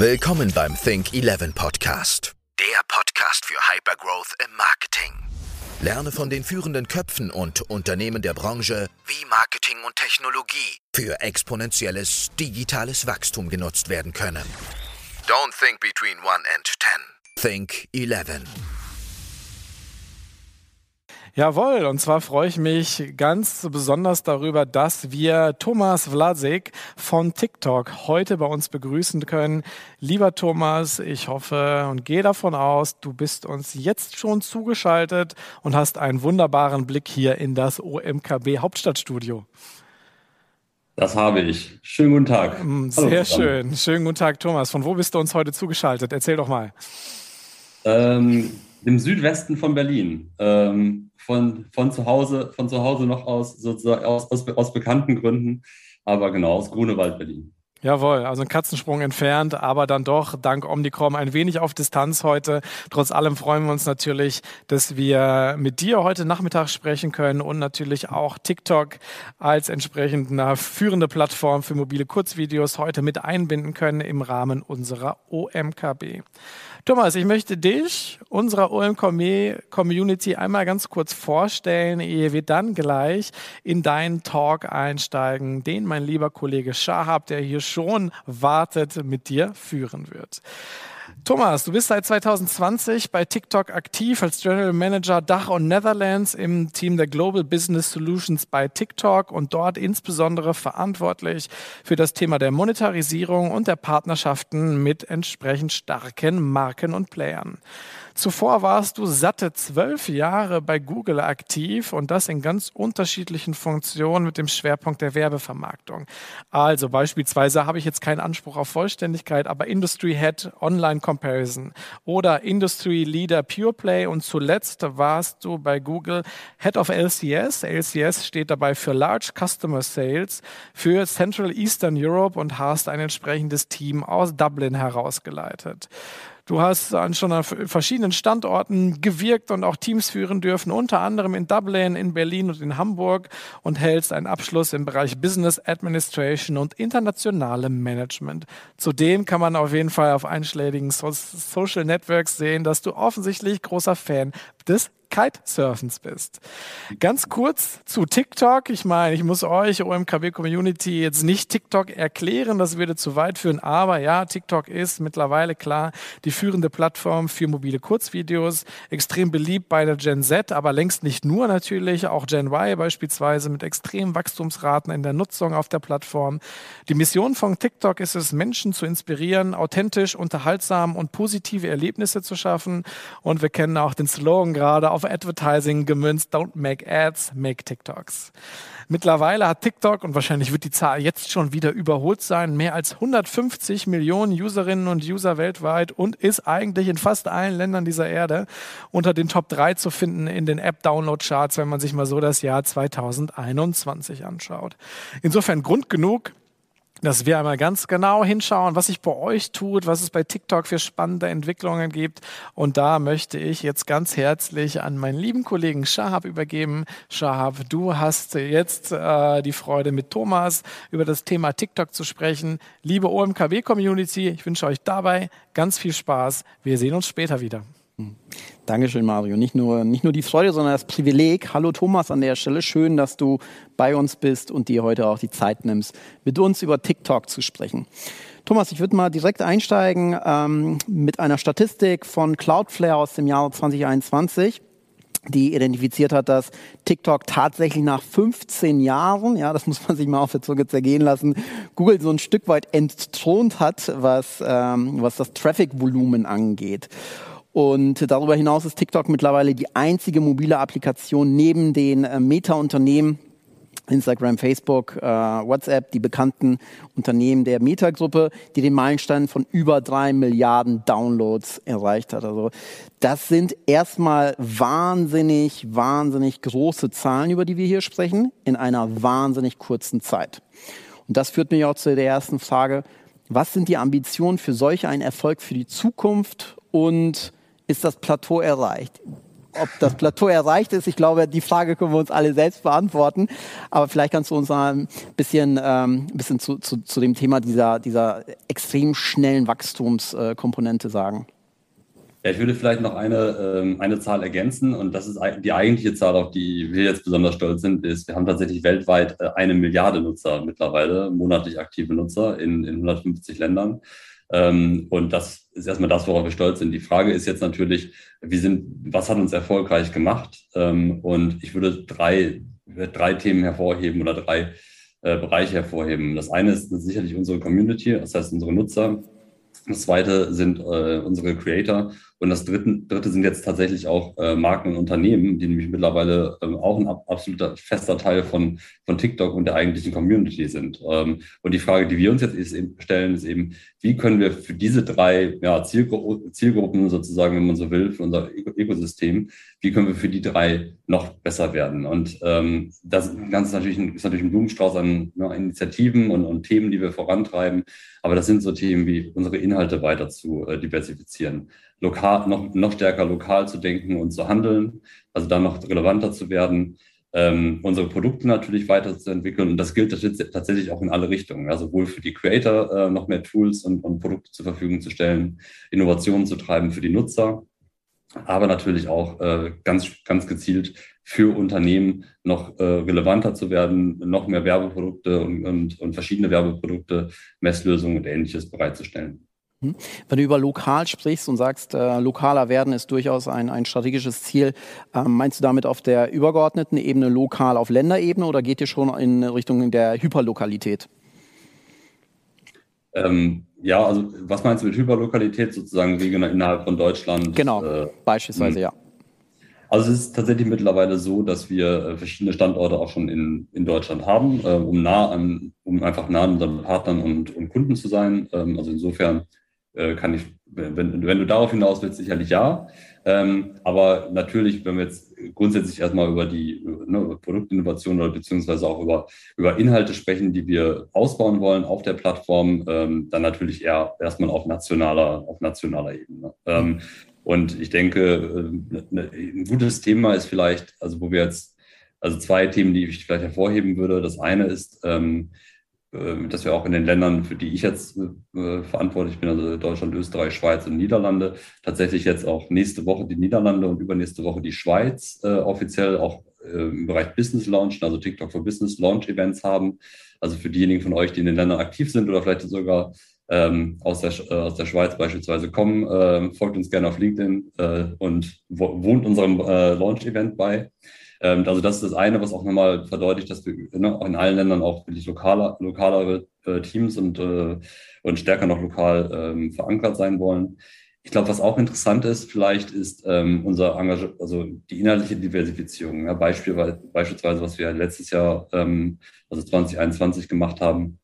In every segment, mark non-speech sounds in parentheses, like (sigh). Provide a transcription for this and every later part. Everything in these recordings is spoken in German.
Willkommen beim Think 11 Podcast. Der Podcast für Hypergrowth im Marketing. Lerne von den führenden Köpfen und Unternehmen der Branche, wie Marketing und Technologie für exponentielles digitales Wachstum genutzt werden können. Don't think between 1 and 10. Think 11. Jawohl, und zwar freue ich mich ganz besonders darüber, dass wir Thomas Vlasik von TikTok heute bei uns begrüßen können. Lieber Thomas, ich hoffe und gehe davon aus, du bist uns jetzt schon zugeschaltet und hast einen wunderbaren Blick hier in das OMKB Hauptstadtstudio. Das habe ich. Schönen guten Tag. Mm, sehr schön. Schönen guten Tag, Thomas. Von wo bist du uns heute zugeschaltet? Erzähl doch mal. Ähm, Im Südwesten von Berlin. Ähm, von, von zu Hause, von zu Hause noch aus, sozusagen aus, aus, aus bekannten Gründen, aber genau, aus Grunewald, Berlin. Jawohl, also ein Katzensprung entfernt, aber dann doch dank Omnicom ein wenig auf Distanz heute. Trotz allem freuen wir uns natürlich, dass wir mit dir heute Nachmittag sprechen können und natürlich auch TikTok als entsprechend eine führende Plattform für mobile Kurzvideos heute mit einbinden können im Rahmen unserer OMKB. Thomas, ich möchte dich, unserer OMKB-Community, einmal ganz kurz vorstellen, ehe wir dann gleich in deinen Talk einsteigen, den mein lieber Kollege Shahab, der hier schon wartet, mit dir führen wird. Thomas, du bist seit 2020 bei TikTok aktiv als General Manager Dach und Netherlands im Team der Global Business Solutions bei TikTok und dort insbesondere verantwortlich für das Thema der Monetarisierung und der Partnerschaften mit entsprechend starken Marken und Playern. Zuvor warst du satte zwölf Jahre bei Google aktiv und das in ganz unterschiedlichen Funktionen mit dem Schwerpunkt der Werbevermarktung. Also beispielsweise habe ich jetzt keinen Anspruch auf Vollständigkeit, aber Industry Head Online Comparison oder Industry Leader Pure Play und zuletzt warst du bei Google Head of LCS. LCS steht dabei für Large Customer Sales für Central Eastern Europe und hast ein entsprechendes Team aus Dublin herausgeleitet. Du hast schon an verschiedenen Standorten gewirkt und auch Teams führen dürfen, unter anderem in Dublin, in Berlin und in Hamburg und hältst einen Abschluss im Bereich Business Administration und internationale Management. Zudem kann man auf jeden Fall auf einschlägigen Social Networks sehen, dass du offensichtlich großer Fan des Kitesurfens bist. Ganz kurz zu TikTok. Ich meine, ich muss euch, OMKB Community, jetzt nicht TikTok erklären, das würde zu weit führen, aber ja, TikTok ist mittlerweile klar die führende Plattform für mobile Kurzvideos, extrem beliebt bei der Gen Z, aber längst nicht nur natürlich, auch Gen Y beispielsweise mit extremen Wachstumsraten in der Nutzung auf der Plattform. Die Mission von TikTok ist es, Menschen zu inspirieren, authentisch, unterhaltsam und positive Erlebnisse zu schaffen. Und wir kennen auch den Slogan gerade auf auf Advertising gemünzt. Don't make ads, make TikToks. Mittlerweile hat TikTok, und wahrscheinlich wird die Zahl jetzt schon wieder überholt sein, mehr als 150 Millionen Userinnen und User weltweit und ist eigentlich in fast allen Ländern dieser Erde unter den Top 3 zu finden in den App-Download-Charts, wenn man sich mal so das Jahr 2021 anschaut. Insofern Grund genug, dass wir einmal ganz genau hinschauen, was sich bei euch tut, was es bei TikTok für spannende Entwicklungen gibt. Und da möchte ich jetzt ganz herzlich an meinen lieben Kollegen Shahab übergeben. Shahab, du hast jetzt äh, die Freude, mit Thomas über das Thema TikTok zu sprechen. Liebe OMKW-Community, ich wünsche euch dabei ganz viel Spaß. Wir sehen uns später wieder. Dankeschön, Mario. Nicht nur, nicht nur die Freude, sondern das Privileg. Hallo Thomas an der Stelle. Schön, dass du bei uns bist und dir heute auch die Zeit nimmst, mit uns über TikTok zu sprechen. Thomas, ich würde mal direkt einsteigen ähm, mit einer Statistik von Cloudflare aus dem Jahr 2021 die identifiziert hat, dass TikTok tatsächlich nach 15 Jahren, ja, das (laughs) muss man sich mal auf der Zunge zergehen lassen, Google so ein Stück weit entthront hat, was, ähm, was das Traffic-Volumen angeht. Und darüber hinaus ist TikTok mittlerweile die einzige mobile Applikation neben den äh, Meta-Unternehmen, Instagram, Facebook, äh, WhatsApp, die bekannten Unternehmen der Meta-Gruppe, die den Meilenstein von über drei Milliarden Downloads erreicht hat. Also das sind erstmal wahnsinnig, wahnsinnig große Zahlen, über die wir hier sprechen, in einer wahnsinnig kurzen Zeit. Und das führt mich auch zu der ersten Frage, was sind die Ambitionen für solch einen Erfolg für die Zukunft und ist das Plateau erreicht. ob das Plateau erreicht ist. Ich glaube, die Frage können wir uns alle selbst beantworten. Aber vielleicht kannst du uns ein bisschen, ähm, ein bisschen zu, zu, zu dem Thema dieser, dieser extrem schnellen Wachstumskomponente sagen. Ja, ich würde vielleicht noch eine, ähm, eine Zahl ergänzen und das ist die eigentliche Zahl, auf die wir jetzt besonders stolz sind, ist, wir haben tatsächlich weltweit äh, eine Milliarde Nutzer mittlerweile, monatlich aktive Nutzer in, in 150 Ländern. Ähm, und das ist erstmal das, worauf wir stolz sind. Die Frage ist jetzt natürlich, wie sind, was hat uns erfolgreich gemacht? Ähm, und ich würde drei, drei Themen hervorheben oder drei äh, Bereiche hervorheben. Das eine ist sicherlich unsere Community, das heißt unsere Nutzer. Das zweite sind äh, unsere Creator und das dritte, dritte sind jetzt tatsächlich auch äh, Marken und Unternehmen, die nämlich mittlerweile ähm, auch ein ab, absoluter fester Teil von, von TikTok und der eigentlichen Community sind. Ähm, und die Frage, die wir uns jetzt eben stellen, ist eben, wie können wir für diese drei ja, Zielgru Zielgruppen sozusagen, wenn man so will, für unser Ökosystem, wie können wir für die drei noch besser werden? Und ähm, das Ganze ist natürlich ein, ist natürlich ein Blumenstrauß an ne, Initiativen und, und, Themen, die wir vorantreiben. Aber das sind so Themen wie unsere Inhalte weiter zu äh, diversifizieren lokal, noch, noch stärker lokal zu denken und zu handeln, also da noch relevanter zu werden, ähm, unsere Produkte natürlich weiterzuentwickeln. Und das gilt tatsächlich auch in alle Richtungen. Ja, sowohl für die Creator äh, noch mehr Tools und, und Produkte zur Verfügung zu stellen, Innovationen zu treiben für die Nutzer, aber natürlich auch äh, ganz, ganz gezielt für Unternehmen noch äh, relevanter zu werden, noch mehr Werbeprodukte und, und, und verschiedene Werbeprodukte, Messlösungen und ähnliches bereitzustellen. Hm? Wenn du über lokal sprichst und sagst, äh, lokaler werden ist durchaus ein, ein strategisches Ziel, ähm, meinst du damit auf der übergeordneten Ebene lokal auf Länderebene oder geht ihr schon in Richtung der Hyperlokalität? Ähm, ja, also was meinst du mit Hyperlokalität sozusagen regional innerhalb von Deutschland? Genau, äh, beispielsweise, hm. ja. Also es ist tatsächlich mittlerweile so, dass wir äh, verschiedene Standorte auch schon in, in Deutschland haben, äh, um nah an, um einfach nah an unseren Partnern und, und Kunden zu sein. Ähm, also insofern äh, kann ich, wenn, wenn du darauf hinaus willst, sicherlich ja. Ähm, aber natürlich, wenn wir jetzt grundsätzlich erstmal über die ne, Produktinnovation oder beziehungsweise auch über, über Inhalte sprechen, die wir ausbauen wollen auf der Plattform, ähm, dann natürlich eher erstmal auf nationaler, auf nationaler Ebene. Ähm, und ich denke, äh, ne, ein gutes Thema ist vielleicht, also wo wir jetzt, also zwei Themen, die ich vielleicht hervorheben würde. Das eine ist, ähm, äh, dass wir auch in den Ländern, für die ich jetzt äh, verantwortlich bin, also Deutschland, Österreich, Schweiz und Niederlande, tatsächlich jetzt auch nächste Woche die Niederlande und übernächste Woche die Schweiz äh, offiziell auch äh, im Bereich Business Launch, also TikTok for Business Launch Events haben. Also für diejenigen von euch, die in den Ländern aktiv sind oder vielleicht sogar ähm, aus, der, aus der Schweiz beispielsweise kommen, folgt uns gerne auf LinkedIn und wohnt unserem Launch-Event bei. Ähm, also das ist das eine, was auch nochmal verdeutlicht, dass wir ne, auch in allen Ländern auch wirklich lokaler, lokalere äh, Teams und, äh, und stärker noch lokal ähm, verankert sein wollen. Ich glaube, was auch interessant ist, vielleicht ist ähm, unser Engagement, also die inhaltliche Diversifizierung. Ja, Beispiel, beispielsweise, was wir letztes Jahr, ähm, also 2021 gemacht haben,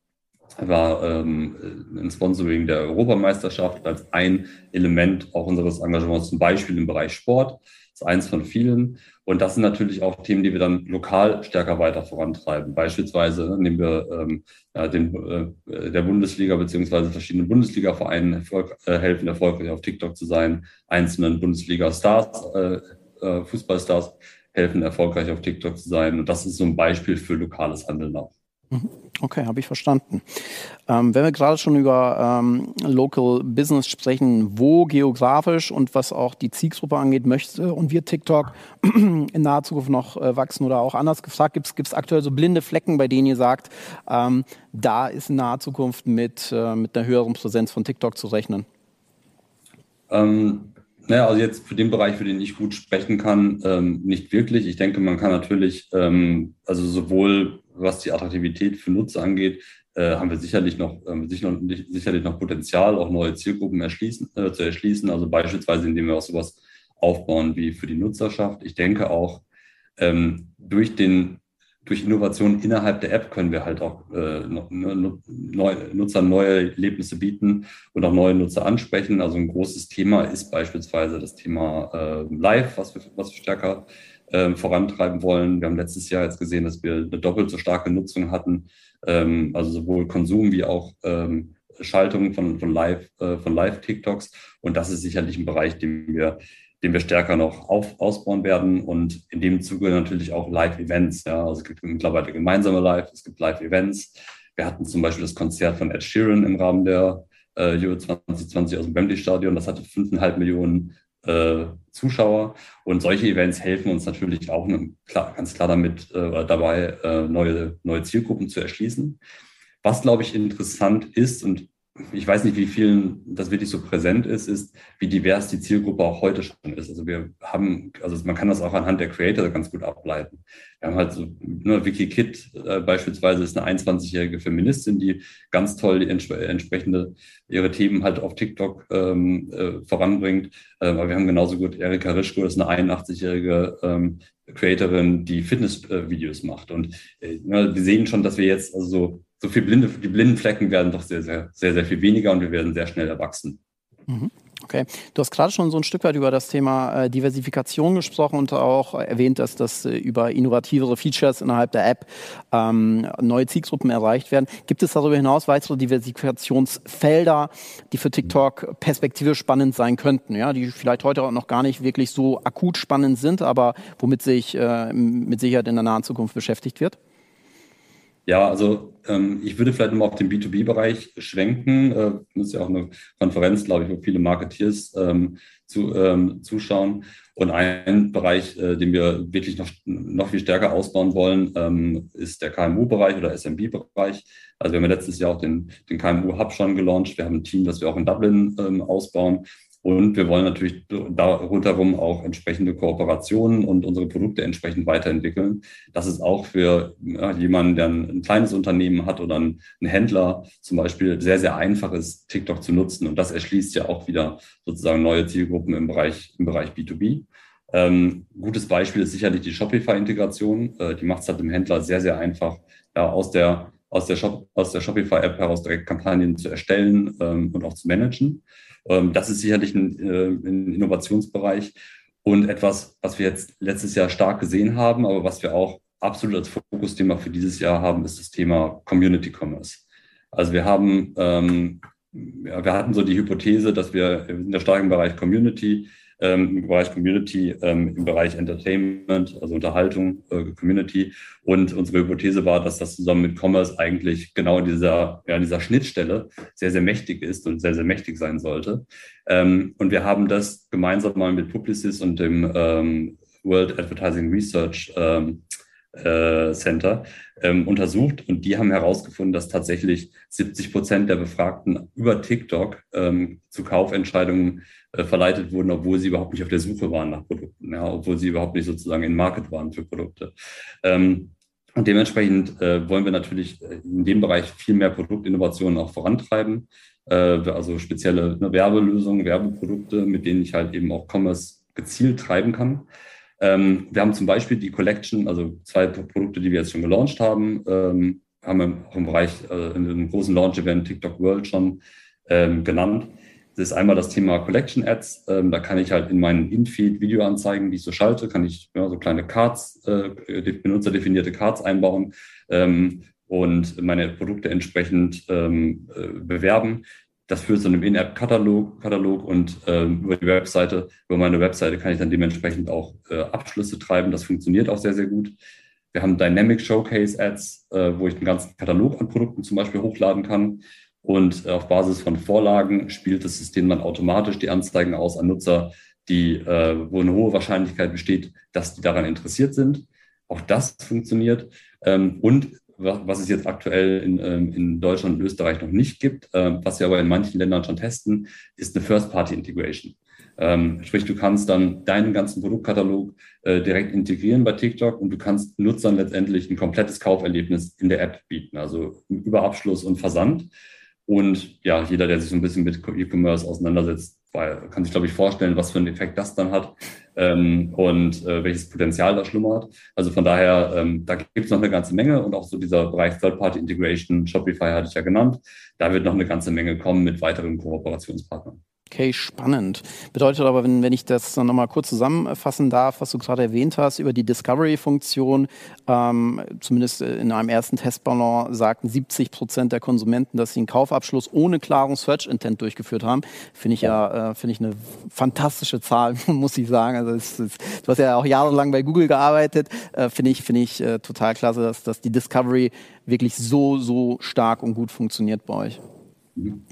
war ähm, ein Sponsoring der Europameisterschaft als ein Element auch unseres Engagements, zum Beispiel im Bereich Sport. Das ist eins von vielen. Und das sind natürlich auch Themen, die wir dann lokal stärker weiter vorantreiben. Beispielsweise ne, nehmen wir ähm, ja, den, äh, der Bundesliga beziehungsweise verschiedenen Bundesliga-Vereinen Erfolg, äh, helfen, erfolgreich auf TikTok zu sein. Einzelnen Bundesliga-Stars, äh, äh, Fußballstars helfen, erfolgreich auf TikTok zu sein. Und das ist so ein Beispiel für lokales Handeln auch. Mhm. Okay, habe ich verstanden. Ähm, wenn wir gerade schon über ähm, Local Business sprechen, wo geografisch und was auch die Zielgruppe angeht, möchte und wird TikTok (clears throat) in naher Zukunft noch äh, wachsen oder auch anders gefragt, gibt es aktuell so blinde Flecken, bei denen ihr sagt, ähm, da ist in naher Zukunft mit, äh, mit einer höheren Präsenz von TikTok zu rechnen? Ähm, naja, also jetzt für den Bereich, für den ich gut sprechen kann, ähm, nicht wirklich. Ich denke, man kann natürlich, ähm, also sowohl was die Attraktivität für Nutzer angeht, äh, haben wir sicherlich noch, äh, sicherlich noch Potenzial, auch neue Zielgruppen erschließen, äh, zu erschließen. Also beispielsweise, indem wir auch sowas aufbauen wie für die Nutzerschaft. Ich denke auch, ähm, durch den durch Innovation innerhalb der App können wir halt auch äh, ne, neu, Nutzern neue Erlebnisse bieten und auch neue Nutzer ansprechen. Also ein großes Thema ist beispielsweise das Thema äh, Live, was wir, was wir stärker äh, vorantreiben wollen. Wir haben letztes Jahr jetzt gesehen, dass wir eine doppelt so starke Nutzung hatten, ähm, also sowohl Konsum wie auch ähm, Schaltungen von, von Live, äh, von Live-TikToks. Und das ist sicherlich ein Bereich, den wir den wir stärker noch auf, ausbauen werden und in dem Zuge natürlich auch Live-Events. Ja, also es gibt mittlerweile gemeinsame Live, es gibt Live-Events. Wir hatten zum Beispiel das Konzert von Ed Sheeran im Rahmen der äh, Euro 2020 aus dem Wembley Stadion. Das hatte fünfeinhalb Millionen äh, Zuschauer. Und solche Events helfen uns natürlich auch ne, klar, ganz klar damit äh, dabei, äh, neue, neue Zielgruppen zu erschließen. Was, glaube ich, interessant ist und ich weiß nicht, wie vielen das wirklich so präsent ist, ist, wie divers die Zielgruppe auch heute schon ist. Also wir haben, also man kann das auch anhand der Creator ganz gut ableiten. Wir haben halt so, ne, Vicky Kidd äh, beispielsweise ist eine 21-jährige Feministin, die ganz toll die ents entsprechende ihre Themen halt auf TikTok ähm, äh, voranbringt. Äh, aber wir haben genauso gut Erika Rischko, das ist eine 81-jährige ähm, Creatorin, die Fitnessvideos äh, macht. Und äh, wir sehen schon, dass wir jetzt also so so viel blinde, die blinden Flecken werden doch sehr, sehr, sehr, sehr viel weniger und wir werden sehr schnell erwachsen. Mhm. Okay, du hast gerade schon so ein Stück weit über das Thema äh, Diversifikation gesprochen und auch erwähnt, dass das äh, über innovativere Features innerhalb der App ähm, neue Zielgruppen erreicht werden. Gibt es darüber hinaus weitere Diversifikationsfelder, die für TikTok perspektivisch spannend sein könnten, ja, die vielleicht heute auch noch gar nicht wirklich so akut spannend sind, aber womit sich äh, mit Sicherheit in der nahen Zukunft beschäftigt wird? Ja, also ähm, ich würde vielleicht nochmal auf den B2B-Bereich schwenken. Äh, das ist ja auch eine Konferenz, glaube ich, wo viele Marketeers ähm, zu, ähm, zuschauen. Und ein Bereich, äh, den wir wirklich noch, noch viel stärker ausbauen wollen, ähm, ist der KMU-Bereich oder SMB-Bereich. Also wir haben letztes Jahr auch den, den KMU-Hub schon gelauncht. Wir haben ein Team, das wir auch in Dublin ähm, ausbauen. Und wir wollen natürlich da rundherum auch entsprechende Kooperationen und unsere Produkte entsprechend weiterentwickeln. Das ist auch für ja, jemanden, der ein, ein, kleines Unternehmen hat oder ein, ein, Händler zum Beispiel sehr, sehr einfach ist, TikTok zu nutzen. Und das erschließt ja auch wieder sozusagen neue Zielgruppen im Bereich, im Bereich B2B. Ähm, gutes Beispiel ist sicherlich die Shopify-Integration. Äh, die macht es halt dem Händler sehr, sehr einfach, ja, aus der, aus der, Shop, der Shopify-App heraus direkt Kampagnen zu erstellen ähm, und auch zu managen. Ähm, das ist sicherlich ein, äh, ein Innovationsbereich und etwas, was wir jetzt letztes Jahr stark gesehen haben, aber was wir auch absolut als Fokusthema für dieses Jahr haben, ist das Thema Community Commerce. Also wir haben, ähm, ja, wir hatten so die Hypothese, dass wir in der starken Bereich Community ähm, im Bereich Community, ähm, im Bereich Entertainment, also Unterhaltung, äh, Community. Und unsere Hypothese war, dass das zusammen mit Commerce eigentlich genau dieser, ja, dieser Schnittstelle sehr, sehr mächtig ist und sehr, sehr mächtig sein sollte. Ähm, und wir haben das gemeinsam mal mit Publicis und dem ähm, World Advertising Research ähm, äh, Center ähm, untersucht und die haben herausgefunden, dass tatsächlich 70 Prozent der Befragten über TikTok ähm, zu Kaufentscheidungen äh, verleitet wurden, obwohl sie überhaupt nicht auf der Suche waren nach Produkten, ja, obwohl sie überhaupt nicht sozusagen in Market waren für Produkte. Ähm, und dementsprechend äh, wollen wir natürlich äh, in dem Bereich viel mehr Produktinnovationen auch vorantreiben. Äh, also spezielle ne, Werbelösungen, Werbeprodukte, mit denen ich halt eben auch Commerce gezielt treiben kann. Ähm, wir haben zum Beispiel die Collection, also zwei Produkte, die wir jetzt schon gelauncht haben, ähm, haben wir auch im Bereich, äh, in einem großen Launch-Event TikTok World schon ähm, genannt. Das ist einmal das Thema Collection Ads. Ähm, da kann ich halt in meinen Infeed Videoanzeigen, die ich so schalte, kann ich ja, so kleine Cards, äh, benutzerdefinierte Cards einbauen ähm, und meine Produkte entsprechend ähm, äh, bewerben. Das führt zu einem In-App-Katalog Katalog und ähm, über die Webseite, über meine Webseite kann ich dann dementsprechend auch äh, Abschlüsse treiben. Das funktioniert auch sehr, sehr gut. Wir haben Dynamic Showcase Ads, äh, wo ich einen ganzen Katalog an Produkten zum Beispiel hochladen kann. Und auf Basis von Vorlagen spielt das System dann automatisch die Anzeigen aus an Nutzer, die, äh, wo eine hohe Wahrscheinlichkeit besteht, dass die daran interessiert sind. Auch das funktioniert. Ähm, und was es jetzt aktuell in, ähm, in Deutschland und Österreich noch nicht gibt, äh, was wir aber in manchen Ländern schon testen, ist eine First-Party-Integration. Ähm, sprich, du kannst dann deinen ganzen Produktkatalog äh, direkt integrieren bei TikTok und du kannst Nutzern letztendlich ein komplettes Kauferlebnis in der App bieten, also über Abschluss und Versand. Und ja, jeder, der sich so ein bisschen mit E-Commerce auseinandersetzt, weil, kann sich, glaube ich, vorstellen, was für einen Effekt das dann hat ähm, und äh, welches Potenzial da schlummert. Also von daher, ähm, da gibt es noch eine ganze Menge und auch so dieser Bereich Third-Party-Integration, Shopify hatte ich ja genannt, da wird noch eine ganze Menge kommen mit weiteren Kooperationspartnern. Okay, spannend. Bedeutet aber, wenn, wenn ich das nochmal kurz zusammenfassen darf, was du gerade erwähnt hast über die Discovery-Funktion, ähm, zumindest in einem ersten Testballon sagten 70 Prozent der Konsumenten, dass sie einen Kaufabschluss ohne klaren Search-Intent durchgeführt haben. Finde ich ja, äh, finde ich eine fantastische Zahl, (laughs) muss ich sagen. Also es, es, du hast ja auch jahrelang bei Google gearbeitet. Äh, finde ich, finde ich äh, total klasse, dass, dass die Discovery wirklich so, so stark und gut funktioniert bei euch. Mhm.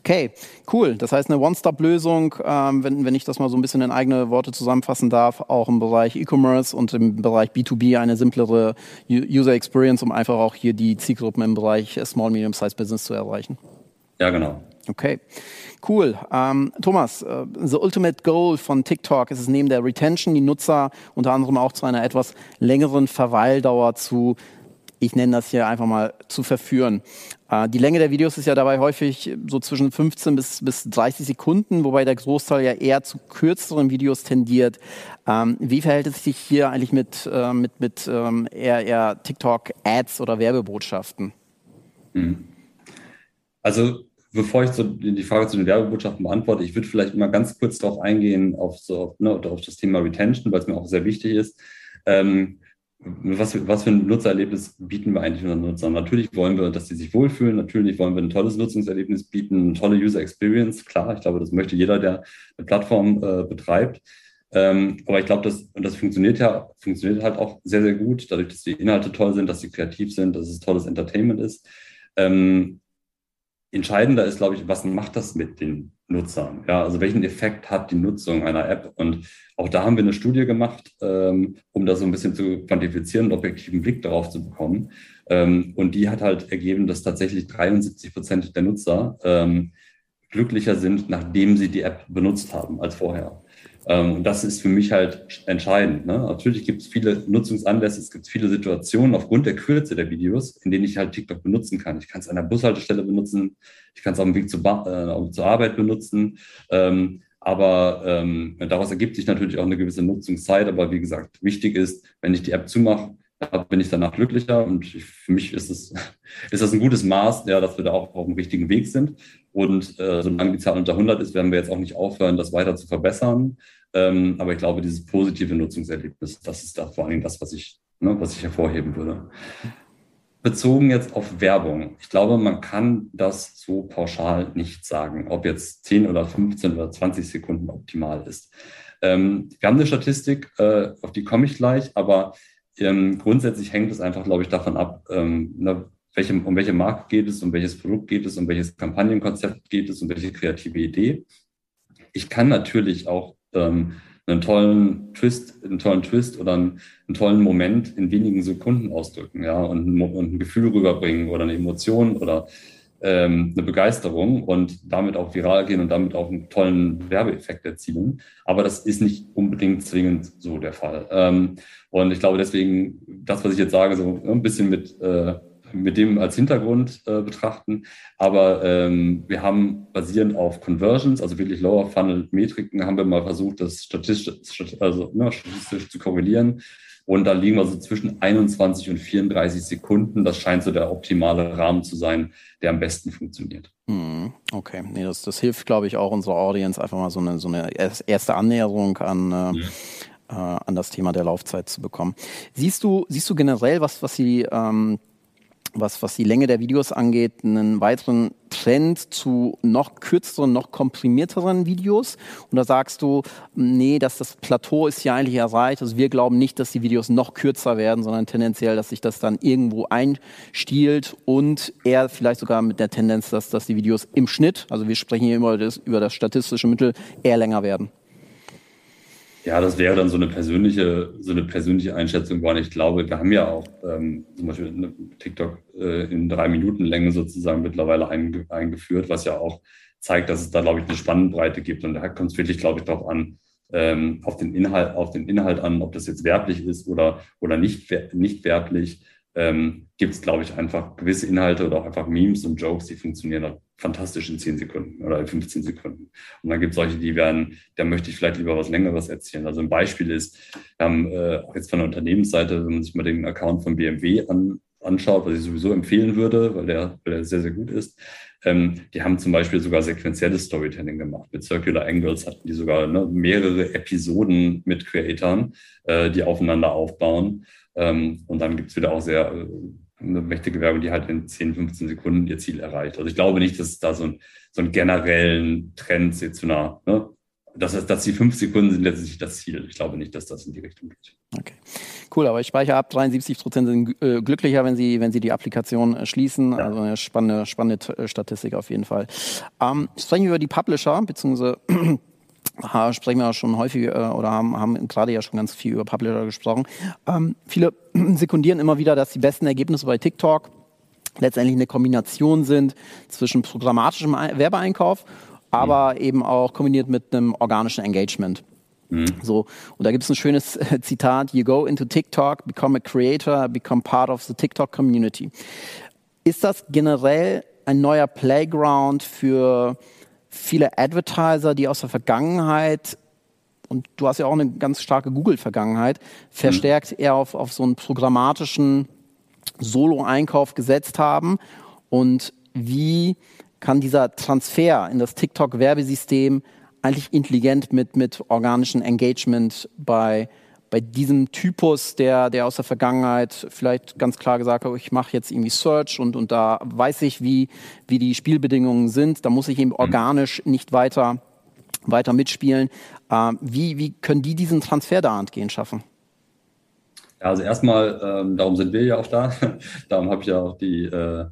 Okay, cool. Das heißt, eine One-Stop-Lösung, ähm, wenn, wenn ich das mal so ein bisschen in eigene Worte zusammenfassen darf, auch im Bereich E-Commerce und im Bereich B2B eine simplere User Experience, um einfach auch hier die Zielgruppen im Bereich Small, Medium-Sized Business zu erreichen. Ja, genau. Okay, cool. Ähm, Thomas, uh, the ultimate goal von TikTok ist es neben der Retention, die Nutzer unter anderem auch zu einer etwas längeren Verweildauer zu ich nenne das hier einfach mal, zu verführen. Äh, die Länge der Videos ist ja dabei häufig so zwischen 15 bis, bis 30 Sekunden, wobei der Großteil ja eher zu kürzeren Videos tendiert. Ähm, wie verhält es sich hier eigentlich mit, äh, mit, mit ähm, eher, eher TikTok-Ads oder Werbebotschaften? Mhm. Also bevor ich so die Frage zu den Werbebotschaften beantworte, ich würde vielleicht mal ganz kurz darauf eingehen, auf, so, ne, auf das Thema Retention, weil es mir auch sehr wichtig ist. Ähm, was, was für ein Nutzererlebnis bieten wir eigentlich unseren Nutzern? Natürlich wollen wir, dass sie sich wohlfühlen. Natürlich wollen wir ein tolles Nutzungserlebnis bieten, eine tolle User Experience. Klar, ich glaube, das möchte jeder, der eine Plattform äh, betreibt. Ähm, aber ich glaube, das, das funktioniert ja, funktioniert halt auch sehr, sehr gut, dadurch, dass die Inhalte toll sind, dass sie kreativ sind, dass es tolles Entertainment ist. Ähm, entscheidender ist, glaube ich, was macht das mit den Nutzern? Ja, also welchen Effekt hat die Nutzung einer App? Und auch da haben wir eine Studie gemacht, ähm, um das so ein bisschen zu quantifizieren und objektiven Blick darauf zu bekommen. Ähm, und die hat halt ergeben, dass tatsächlich 73 Prozent der Nutzer ähm, glücklicher sind, nachdem sie die App benutzt haben als vorher. Ähm, und das ist für mich halt entscheidend. Ne? Natürlich gibt es viele Nutzungsanlässe, es gibt viele Situationen aufgrund der Kürze der Videos, in denen ich halt TikTok benutzen kann. Ich kann es an der Bushaltestelle benutzen, ich kann es auf dem Weg zur, äh, zur Arbeit benutzen. Ähm, aber ähm, daraus ergibt sich natürlich auch eine gewisse Nutzungszeit. Aber wie gesagt, wichtig ist, wenn ich die App zumache, bin ich danach glücklicher und ich, für mich ist, es, (laughs) ist das ein gutes Maß, ja, dass wir da auch auf dem richtigen Weg sind. Und äh, solange die Zahl unter 100 ist, werden wir jetzt auch nicht aufhören, das weiter zu verbessern. Ähm, aber ich glaube, dieses positive Nutzungserlebnis, das ist da vor allen Dingen das, was ich, ne, was ich hervorheben würde. Bezogen jetzt auf Werbung. Ich glaube, man kann das so pauschal nicht sagen, ob jetzt 10 oder 15 oder 20 Sekunden optimal ist. Ähm, wir haben eine Statistik, äh, auf die komme ich gleich, aber ähm, grundsätzlich hängt es einfach, glaube ich, davon ab, ähm, ne, welche, um welche Marke geht es, um welches Produkt geht es, um welches Kampagnenkonzept geht es, um welche kreative Idee. Ich kann natürlich auch ähm, einen tollen Twist, einen tollen Twist oder einen, einen, tollen Moment in wenigen Sekunden ausdrücken, ja, und und ein Gefühl rüberbringen oder eine Emotion oder ähm, eine Begeisterung und damit auch viral gehen und damit auch einen tollen Werbeeffekt erzielen. Aber das ist nicht unbedingt zwingend so der Fall. Ähm, und ich glaube deswegen, das, was ich jetzt sage, so ein bisschen mit äh, mit dem als Hintergrund äh, betrachten. Aber ähm, wir haben basierend auf Conversions, also wirklich Lower Funnel Metriken, haben wir mal versucht, das statistisch, also, ne, statistisch zu korrelieren. Und da liegen wir so zwischen 21 und 34 Sekunden. Das scheint so der optimale Rahmen zu sein, der am besten funktioniert. Hm, okay, nee, das, das hilft, glaube ich, auch unserer Audience einfach mal so eine, so eine erste Annäherung an, äh, ja. äh, an das Thema der Laufzeit zu bekommen. Siehst du, siehst du generell, was, was die ähm, was, was die Länge der Videos angeht, einen weiteren Trend zu noch kürzeren, noch komprimierteren Videos? Und da sagst du, nee, dass das Plateau ist ja eigentlich erreicht. Also wir glauben nicht, dass die Videos noch kürzer werden, sondern tendenziell, dass sich das dann irgendwo einstiehlt und eher vielleicht sogar mit der Tendenz, dass, dass die Videos im Schnitt, also wir sprechen hier immer das, über das statistische Mittel, eher länger werden. Ja, das wäre dann so eine persönliche, so eine persönliche Einschätzung, weil ich glaube, wir haben ja auch ähm, zum Beispiel eine TikTok äh, in drei Minuten Länge sozusagen mittlerweile einge eingeführt, was ja auch zeigt, dass es da, glaube ich, eine Spannbreite gibt. Und da kommt es wirklich, glaube ich, darauf an, ähm, auf den Inhalt, auf den Inhalt an, ob das jetzt werblich ist oder, oder nicht, nicht werblich ähm, gibt es, glaube ich, einfach gewisse Inhalte oder auch einfach Memes und Jokes, die funktionieren fantastisch in 10 Sekunden oder in 15 Sekunden. Und dann gibt es solche, die werden, da möchte ich vielleicht lieber was Längeres erzählen. Also ein Beispiel ist, wir haben äh, jetzt von der Unternehmensseite, wenn man sich mal den Account von BMW an, anschaut, was ich sowieso empfehlen würde, weil der, weil der sehr, sehr gut ist, ähm, die haben zum Beispiel sogar sequenzielles Storytelling gemacht. Mit Circular Angles hatten die sogar ne, mehrere Episoden mit Creatoren, äh, die aufeinander aufbauen. Ähm, und dann gibt es wieder auch sehr äh, eine mächtige Werbung, die halt in 10, 15 Sekunden ihr Ziel erreicht. Also ich glaube nicht, dass es da so, ein, so einen generellen Trend jetzt zu einer ne, das heißt, dass die fünf Sekunden sind letztlich das Ziel. Ich glaube nicht, dass das in die Richtung geht. Okay. Cool, aber ich speichere ab, 73 Prozent sind äh, glücklicher, wenn sie, wenn sie die Applikation äh, schließen. Ja. Also eine spannende, spannende Statistik auf jeden Fall. Ähm, sprechen wir über die Publisher, beziehungsweise sprechen wir schon häufig äh, oder haben, haben gerade ja schon ganz viel über Publisher gesprochen. Ähm, viele (clears throat) sekundieren immer wieder, dass die besten Ergebnisse bei TikTok letztendlich eine Kombination sind zwischen programmatischem Werbeeinkauf aber mhm. eben auch kombiniert mit einem organischen Engagement. Mhm. So, und da gibt es ein schönes äh, Zitat: You go into TikTok, become a creator, become part of the TikTok community. Ist das generell ein neuer Playground für viele Advertiser, die aus der Vergangenheit und du hast ja auch eine ganz starke Google-Vergangenheit, verstärkt mhm. eher auf, auf so einen programmatischen Solo-Einkauf gesetzt haben und wie kann dieser Transfer in das TikTok-Werbesystem eigentlich intelligent mit, mit organischem Engagement bei, bei diesem Typus, der, der aus der Vergangenheit vielleicht ganz klar gesagt hat, ich mache jetzt irgendwie Search und, und da weiß ich, wie, wie die Spielbedingungen sind. Da muss ich eben mhm. organisch nicht weiter, weiter mitspielen. Äh, wie, wie können die diesen Transfer da angehen schaffen? Ja, also erstmal, ähm, darum sind wir ja auch da. (laughs) darum habe ich ja auch die, äh,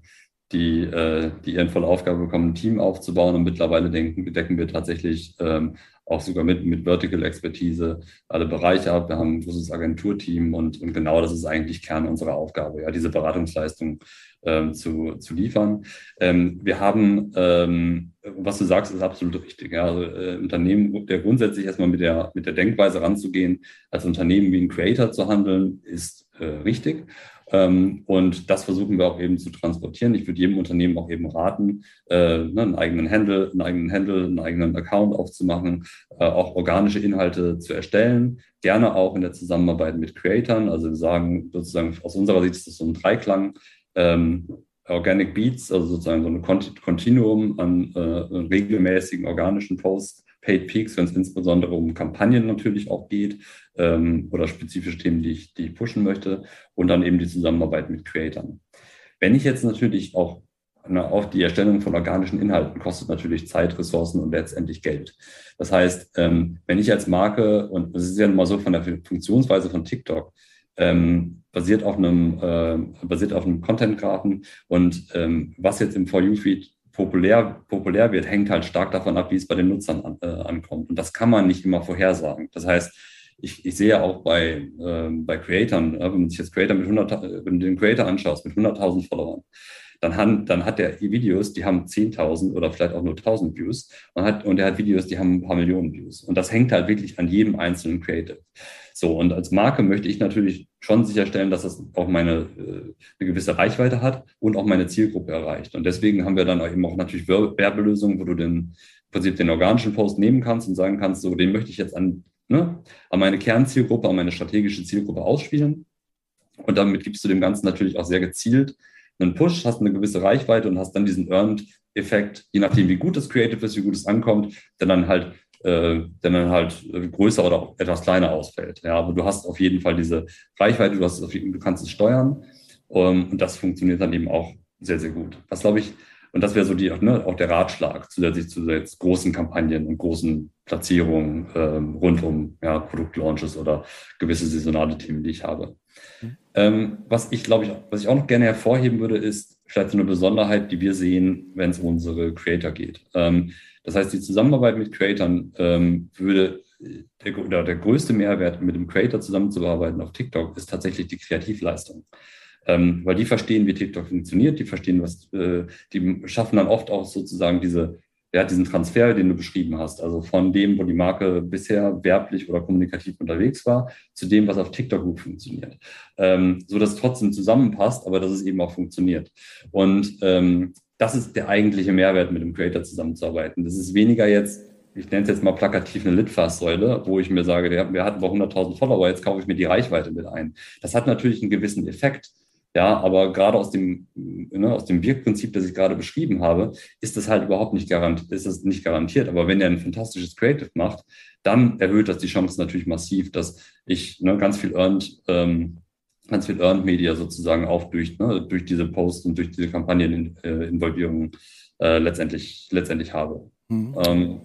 die, äh, die ehrenvolle Aufgabe bekommen, ein Team aufzubauen. Und mittlerweile denken, decken wir tatsächlich ähm, auch sogar mit, mit Vertical Expertise alle Bereiche ab. Wir haben ein großes Agenturteam und, und genau das ist eigentlich Kern unserer Aufgabe, ja, diese Beratungsleistung ähm, zu, zu liefern. Ähm, wir haben, ähm, was du sagst, ist absolut richtig. Ja. Also, äh, Unternehmen, der grundsätzlich erstmal mit der, mit der Denkweise ranzugehen, als Unternehmen wie ein Creator zu handeln, ist äh, richtig. Ähm, und das versuchen wir auch eben zu transportieren. Ich würde jedem Unternehmen auch eben raten, äh, ne, einen eigenen Handle, einen eigenen Handle, einen eigenen Account aufzumachen, äh, auch organische Inhalte zu erstellen. Gerne auch in der Zusammenarbeit mit Creatoren. Also wir sagen sozusagen aus unserer Sicht ist das so ein Dreiklang. Ähm, Organic Beats, also sozusagen so ein Kontinuum an äh, regelmäßigen organischen Posts, Paid Peaks, wenn es insbesondere um Kampagnen natürlich auch geht ähm, oder spezifische Themen, die ich, die ich pushen möchte und dann eben die Zusammenarbeit mit Creatern. Wenn ich jetzt natürlich auch na, auch die Erstellung von organischen Inhalten kostet natürlich Zeit, Ressourcen und letztendlich Geld. Das heißt, ähm, wenn ich als Marke, und das ist ja mal so von der Funktionsweise von TikTok, ähm, basiert auf einem, äh, basiert auf einem Content-Grafen und ähm, was jetzt im For You-Feed populär, populär wird, hängt halt stark davon ab, wie es bei den Nutzern an, äh, ankommt. Und das kann man nicht immer vorhersagen. Das heißt, ich, ich sehe auch bei, äh, bei Creatoren, äh, wenn man sich jetzt Creator mit 100, wenn du den Creator anschaust mit 100.000 Followern, dann, han, dann hat der Videos, die haben 10.000 oder vielleicht auch nur 1.000 Views und, hat, und er hat Videos, die haben ein paar Millionen Views. Und das hängt halt wirklich an jedem einzelnen Creative. So, und als Marke möchte ich natürlich schon sicherstellen, dass das auch meine äh, eine gewisse Reichweite hat und auch meine Zielgruppe erreicht. Und deswegen haben wir dann auch eben auch natürlich Werbelösungen, wo du den im Prinzip den organischen Post nehmen kannst und sagen kannst, so den möchte ich jetzt an, ne, an meine Kernzielgruppe, an meine strategische Zielgruppe ausspielen. Und damit gibst du dem Ganzen natürlich auch sehr gezielt einen Push, hast eine gewisse Reichweite und hast dann diesen Earned-Effekt, je nachdem, wie gut das Creative ist, wie gut es ankommt, der dann halt äh, der dann halt größer oder auch etwas kleiner ausfällt. Ja, aber du hast auf jeden Fall diese Reichweite, du, hast du kannst es steuern um, ähm, und das funktioniert dann eben auch sehr, sehr gut. Was glaube ich, und das wäre so die, ne, auch der Ratschlag zusätzlich zu jetzt großen Kampagnen und großen Platzierungen ähm, rund um ja, Produktlaunches oder gewisse saisonale Themen, die ich habe. Mhm. Ähm, was ich glaube ich, was ich auch noch gerne hervorheben würde, ist vielleicht so eine Besonderheit, die wir sehen, wenn es um unsere Creator geht. Ähm, das heißt, die Zusammenarbeit mit Creatoren ähm, würde der, oder der größte Mehrwert, mit dem Creator zusammenzuarbeiten auf TikTok, ist tatsächlich die Kreativleistung. Ähm, weil die verstehen, wie TikTok funktioniert, die verstehen, was, äh, die schaffen dann oft auch sozusagen diese, ja, diesen Transfer, den du beschrieben hast. Also von dem, wo die Marke bisher werblich oder kommunikativ unterwegs war, zu dem, was auf TikTok gut funktioniert. Ähm, so dass es trotzdem zusammenpasst, aber dass es eben auch funktioniert. Und ähm, das ist der eigentliche Mehrwert, mit dem Creator zusammenzuarbeiten. Das ist weniger jetzt, ich nenne es jetzt mal plakativ eine Litfaßsäule, wo ich mir sage, der, wir hatten aber 100.000 Follower, jetzt kaufe ich mir die Reichweite mit ein. Das hat natürlich einen gewissen Effekt. Ja, aber gerade aus dem, ne, aus dem Wirkprinzip, das ich gerade beschrieben habe, ist das halt überhaupt nicht garantiert, ist das nicht garantiert. Aber wenn er ein fantastisches Creative macht, dann erhöht das die Chance natürlich massiv, dass ich ne, ganz viel earned, ähm, ganz viel earned Media sozusagen auch durch, ne, durch diese Posts und durch diese Kampagneninvolvierung äh, letztendlich, letztendlich habe. Mhm. Ähm,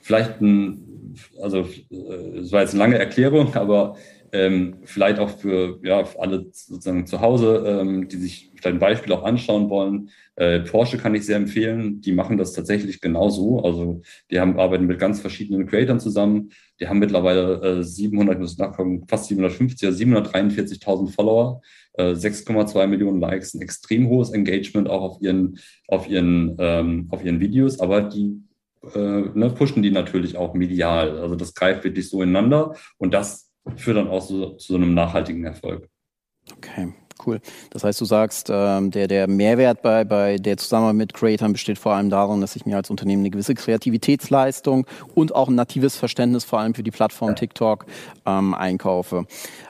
vielleicht ein, also äh, es war jetzt eine lange Erklärung, aber ähm, vielleicht auch für, ja, für alle sozusagen zu Hause, ähm, die sich vielleicht ein Beispiel auch anschauen wollen. Äh, Porsche kann ich sehr empfehlen. Die machen das tatsächlich genauso. Also die haben, arbeiten mit ganz verschiedenen Creatoren zusammen. Die haben mittlerweile äh, 700, ich muss nachkommen, fast 750, 743.000 Follower, äh, 6,2 Millionen Likes, ein extrem hohes Engagement auch auf ihren, auf ihren, ähm, auf ihren Videos. Aber die äh, ne, pushen die natürlich auch medial. Also das greift wirklich so ineinander und das führt dann auch so, zu so einem nachhaltigen Erfolg. Okay, cool. Das heißt, du sagst, ähm, der, der Mehrwert bei, bei der Zusammenarbeit mit Creatoren besteht vor allem darin, dass ich mir als Unternehmen eine gewisse Kreativitätsleistung und auch ein natives Verständnis vor allem für die Plattform. TikTok ähm, einkaufe.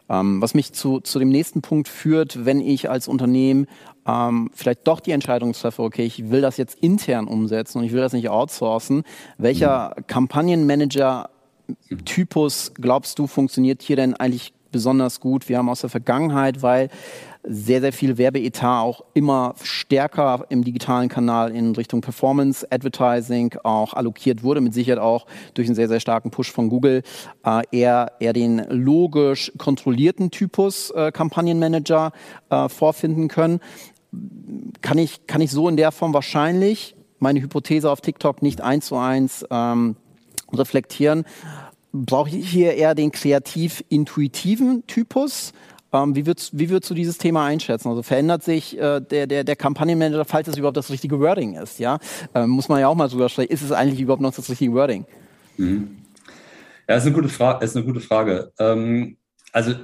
Ähm, was mich zu, zu dem nächsten Punkt führt, wenn ich als Unternehmen ähm, vielleicht doch die Entscheidung treffe, okay, ich will das jetzt intern umsetzen und ich will das nicht outsourcen. Welcher mhm. Kampagnenmanager Typus glaubst du, funktioniert hier denn eigentlich besonders gut? Wir haben aus der Vergangenheit, weil sehr, sehr viel Werbeetat auch immer stärker im digitalen Kanal in Richtung Performance Advertising auch allokiert wurde, mit Sicherheit auch durch einen sehr, sehr starken Push von Google, äh, eher, eher den logisch kontrollierten Typus äh, Kampagnenmanager äh, vorfinden können. Kann ich, kann ich so in der Form wahrscheinlich meine Hypothese auf TikTok nicht eins zu eins ähm, reflektieren. Brauche ich hier eher den kreativ-intuitiven Typus? Ähm, wie, würdest, wie würdest du dieses Thema einschätzen? Also verändert sich äh, der, der, der Kampagnenmanager, falls es überhaupt das richtige Wording ist? Ja? Ähm, muss man ja auch mal drüber sprechen. Ist es eigentlich überhaupt noch das richtige Wording? Mhm. Ja, ist eine gute, Fra ist eine gute Frage. Ähm, also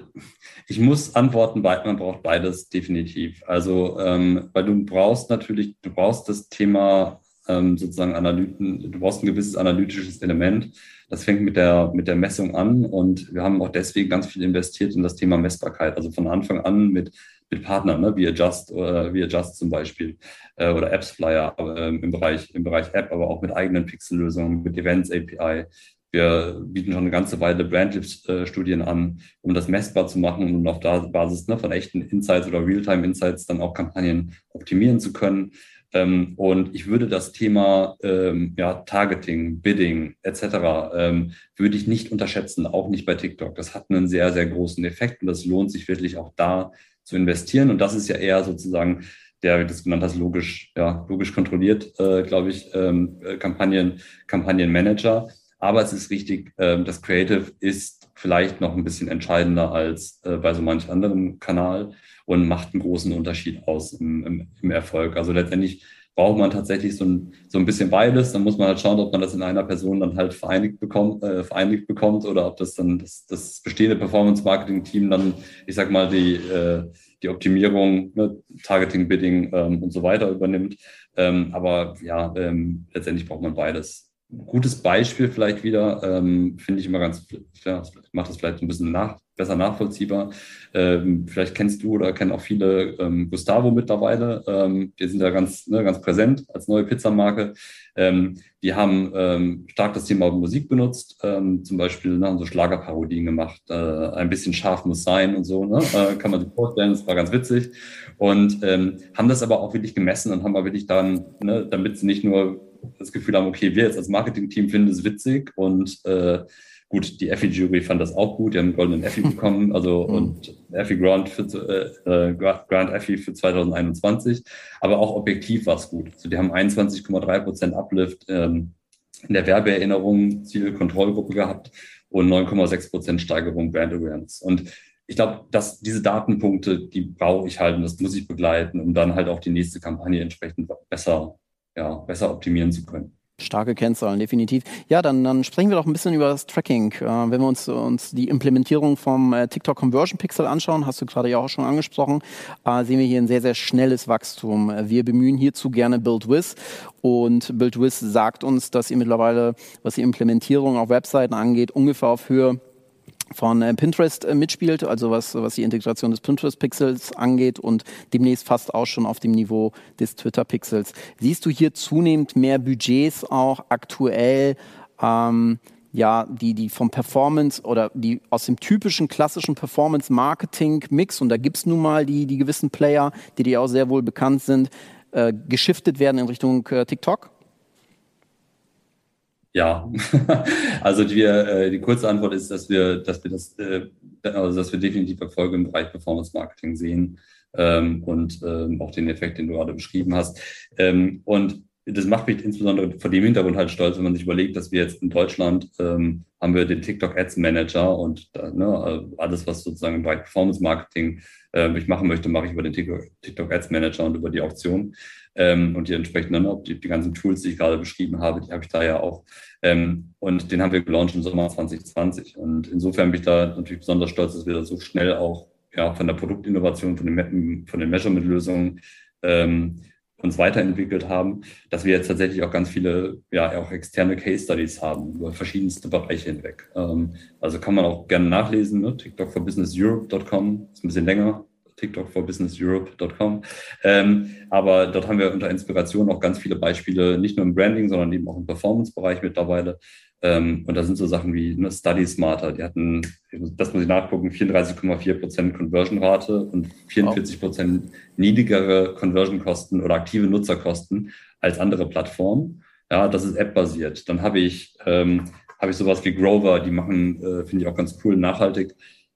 ich muss antworten, man braucht beides definitiv. Also ähm, weil du brauchst natürlich, du brauchst das Thema ähm, sozusagen Analyten, du brauchst ein gewisses analytisches Element. Das fängt mit der, mit der Messung an und wir haben auch deswegen ganz viel investiert in das Thema Messbarkeit. Also von Anfang an mit, mit Partnern, ne, wie Adjust oder wie Adjust zum Beispiel äh, oder Apps Flyer äh, im, Bereich, im Bereich App, aber auch mit eigenen Pixel-Lösungen, mit Events API. Wir bieten schon eine ganze Weile Brandlift-Studien an, um das messbar zu machen und auf der Basis ne, von echten Insights oder Realtime-Insights dann auch Kampagnen optimieren zu können. Ähm, und ich würde das Thema ähm, ja, Targeting, Bidding etc. Ähm, würde ich nicht unterschätzen, auch nicht bei TikTok. Das hat einen sehr, sehr großen Effekt und das lohnt sich wirklich auch da zu investieren. Und das ist ja eher sozusagen der, wie du es genannt hast, logisch, ja, logisch kontrolliert, äh, glaube ich, ähm, äh, Kampagnen, Kampagnenmanager. Aber es ist richtig, äh, das Creative ist vielleicht noch ein bisschen entscheidender als äh, bei so manch anderem Kanal und macht einen großen Unterschied aus im, im, im Erfolg. Also letztendlich braucht man tatsächlich so ein, so ein bisschen beides. Dann muss man halt schauen, ob man das in einer Person dann halt vereinigt bekommt, äh, vereinigt bekommt oder ob das dann das, das bestehende Performance-Marketing-Team dann, ich sag mal, die, äh, die Optimierung, ne, Targeting, Bidding ähm, und so weiter übernimmt. Ähm, aber ja, ähm, letztendlich braucht man beides gutes Beispiel vielleicht wieder, ähm, finde ich immer ganz, ja, macht das vielleicht ein bisschen nach, besser nachvollziehbar. Ähm, vielleicht kennst du oder kennen auch viele ähm, Gustavo mittlerweile. Ähm, die sind da ganz, ne, ganz präsent als neue Pizzamarke. Ähm, die haben ähm, stark das Thema Musik benutzt, ähm, zum Beispiel ne, haben so Schlagerparodien gemacht. Äh, ein bisschen scharf muss sein und so, ne? äh, kann man sich vorstellen. Das war ganz witzig. Und ähm, haben das aber auch wirklich gemessen und haben aber wirklich dann, ne, damit sie nicht nur das Gefühl haben, okay, wir jetzt als Marketing-Team finden es witzig und äh, gut, die Effi-Jury fand das auch gut, die haben einen goldenen Effi (laughs) bekommen, also mhm. und Effi Grant für äh, äh Grant Effi für 2021, aber auch objektiv war es gut. Also die haben 21,3 Prozent Uplift ähm, in der Werbeerinnerung, Zielkontrollgruppe gehabt und 9,6 Prozent Steigerung Brand Awareness. Und ich glaube, dass diese Datenpunkte, die brauche ich halt und das muss ich begleiten, um dann halt auch die nächste Kampagne entsprechend besser ja, besser optimieren zu können. Starke Kennzahlen, definitiv. Ja, dann, dann sprechen wir doch ein bisschen über das Tracking. Äh, wenn wir uns, uns die Implementierung vom äh, TikTok Conversion Pixel anschauen, hast du gerade ja auch schon angesprochen, äh, sehen wir hier ein sehr, sehr schnelles Wachstum. Wir bemühen hierzu gerne BuildWiz und BuildWiz sagt uns, dass ihr mittlerweile, was die Implementierung auf Webseiten angeht, ungefähr auf Höhe von äh, Pinterest äh, mitspielt, also was, was die Integration des Pinterest-Pixels angeht und demnächst fast auch schon auf dem Niveau des Twitter-Pixels. Siehst du hier zunehmend mehr Budgets auch aktuell? Ähm, ja, die, die vom Performance oder die aus dem typischen klassischen Performance-Marketing-Mix, und da gibt's nun mal die, die gewissen Player, die dir auch sehr wohl bekannt sind, äh, geschiftet werden in Richtung äh, TikTok? Ja, (laughs) also die, äh, die kurze Antwort ist, dass wir, dass wir das, äh, also dass wir definitiv Erfolge im Bereich Performance Marketing sehen ähm, und ähm, auch den Effekt, den du gerade beschrieben hast. Ähm, und das macht mich insbesondere vor dem Hintergrund halt stolz, wenn man sich überlegt, dass wir jetzt in Deutschland ähm, haben wir den TikTok Ads Manager und äh, ne, alles, was sozusagen im Bereich Performance Marketing äh, ich machen möchte, mache ich über den TikTok Ads Manager und über die Auktion. Ähm, und die entsprechenden, ne, die, die ganzen Tools, die ich gerade beschrieben habe, die habe ich da ja auch. Ähm, und den haben wir gelauncht im Sommer 2020. Und insofern bin ich da natürlich besonders stolz, dass wir da so schnell auch ja, von der Produktinnovation, von den, von den Measurement-Lösungen ähm, uns weiterentwickelt haben, dass wir jetzt tatsächlich auch ganz viele, ja, auch externe Case Studies haben über verschiedenste Bereiche hinweg. Ähm, also kann man auch gerne nachlesen, ne? TikTok for Business Europe.com, ist ein bisschen länger, TikTok for Business Europe.com. Ähm, aber dort haben wir unter Inspiration auch ganz viele Beispiele, nicht nur im Branding, sondern eben auch im Performance-Bereich mittlerweile. Ähm, und da sind so Sachen wie ne, Study Smarter, die hatten, das muss ich nachgucken, 34,4 Prozent Conversion-Rate und 44 Prozent niedrigere Conversion-Kosten oder aktive Nutzerkosten als andere Plattformen. Ja, das ist App-basiert. Dann habe ich, ähm, habe ich sowas wie Grover, die machen, äh, finde ich auch ganz cool, nachhaltig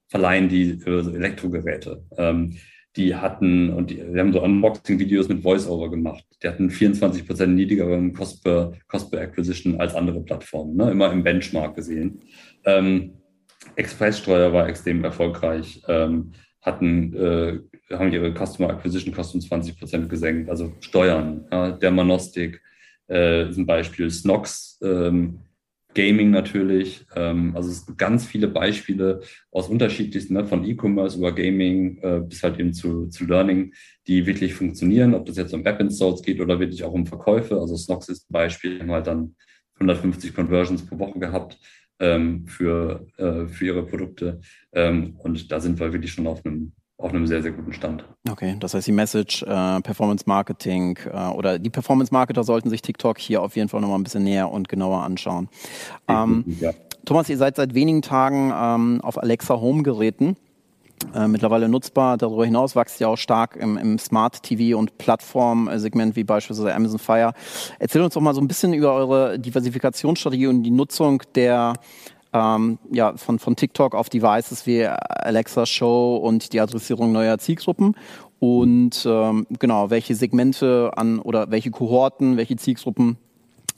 verleihen die für Elektrogeräte. Ähm, die hatten, und die, die haben so Unboxing-Videos mit Voice-Over gemacht. Die hatten 24 Prozent niedrigeren Cost per, Cost per Acquisition als andere Plattformen, ne? immer im Benchmark gesehen. Ähm, Expresssteuer war extrem erfolgreich, ähm, hatten, äh, haben ihre Customer Acquisition Kosten 20 Prozent gesenkt, also Steuern, ja, Dermanostik äh, ist Beispiel, Snox, ähm, Gaming natürlich. Ähm, also es gibt ganz viele Beispiele aus unterschiedlichsten, ne, von E-Commerce über Gaming äh, bis halt eben zu, zu Learning, die wirklich funktionieren, ob das jetzt um App-Installs geht oder wirklich auch um Verkäufe. Also Snox ist ein Beispiel, haben halt dann 150 Conversions pro Woche gehabt ähm, für, äh, für ihre Produkte. Ähm, und da sind wir wirklich schon auf einem auf einem sehr, sehr guten Stand. Okay, das heißt die Message, äh, Performance Marketing äh, oder die Performance Marketer sollten sich TikTok hier auf jeden Fall nochmal ein bisschen näher und genauer anschauen. Ähm, ja. Thomas, ihr seid seit wenigen Tagen ähm, auf Alexa Home Geräten. Äh, mittlerweile nutzbar. Darüber hinaus wächst ja auch stark im, im Smart TV und Plattform-Segment wie beispielsweise Amazon Fire. Erzähl uns doch mal so ein bisschen über eure Diversifikationsstrategie und die Nutzung der ähm, ja, von, von TikTok auf Devices wie Alexa Show und die Adressierung neuer Zielgruppen und ähm, genau, welche Segmente an oder welche Kohorten, welche Zielgruppen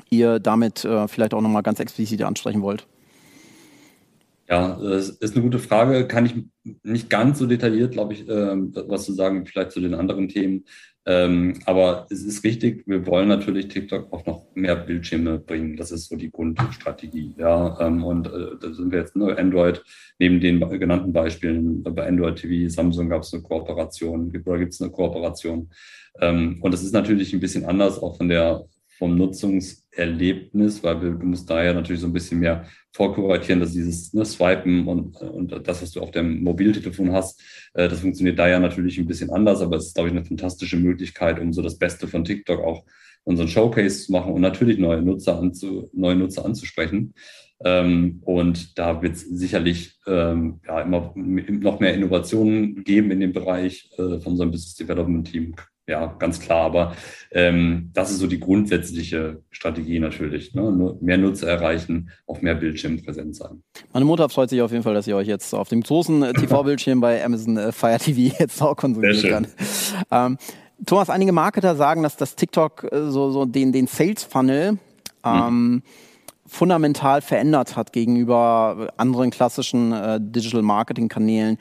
ihr damit äh, vielleicht auch nochmal ganz explizit ansprechen wollt. Ja, das ist eine gute Frage. Kann ich nicht ganz so detailliert, glaube ich, äh, was zu sagen, vielleicht zu den anderen Themen. Ähm, aber es ist richtig, wir wollen natürlich TikTok auch noch mehr Bildschirme bringen. Das ist so die Grundstrategie. Ja, ähm, und äh, da sind wir jetzt nur Android, neben den genannten Beispielen, bei Android TV, Samsung gab es eine Kooperation, oder gibt es eine Kooperation. Ähm, und das ist natürlich ein bisschen anders auch von der vom Nutzungserlebnis, weil du musst da ja natürlich so ein bisschen mehr vorkuratieren, dass dieses ne, Swipen und, und das, was du auf dem Mobiltelefon hast, äh, das funktioniert da ja natürlich ein bisschen anders, aber es ist, glaube ich, eine fantastische Möglichkeit, um so das Beste von TikTok auch unseren Showcase zu machen und natürlich neue Nutzer, anzu, neue Nutzer anzusprechen. Ähm, und da wird es sicherlich ähm, ja, immer noch mehr Innovationen geben in dem Bereich äh, von unserem Business Development Team ja, ganz klar. Aber ähm, das ist so die grundsätzliche Strategie natürlich. Ne? Mehr Nutzer erreichen, auf mehr Bildschirm präsent sein. Meine Mutter freut sich auf jeden Fall, dass ihr euch jetzt auf dem großen äh, TV-Bildschirm bei Amazon äh, Fire TV (laughs) jetzt auch konsumieren kann. Ähm, Thomas, einige Marketer sagen, dass das TikTok äh, so, so den, den Sales-Funnel ähm, hm. fundamental verändert hat gegenüber anderen klassischen äh, Digital-Marketing-Kanälen.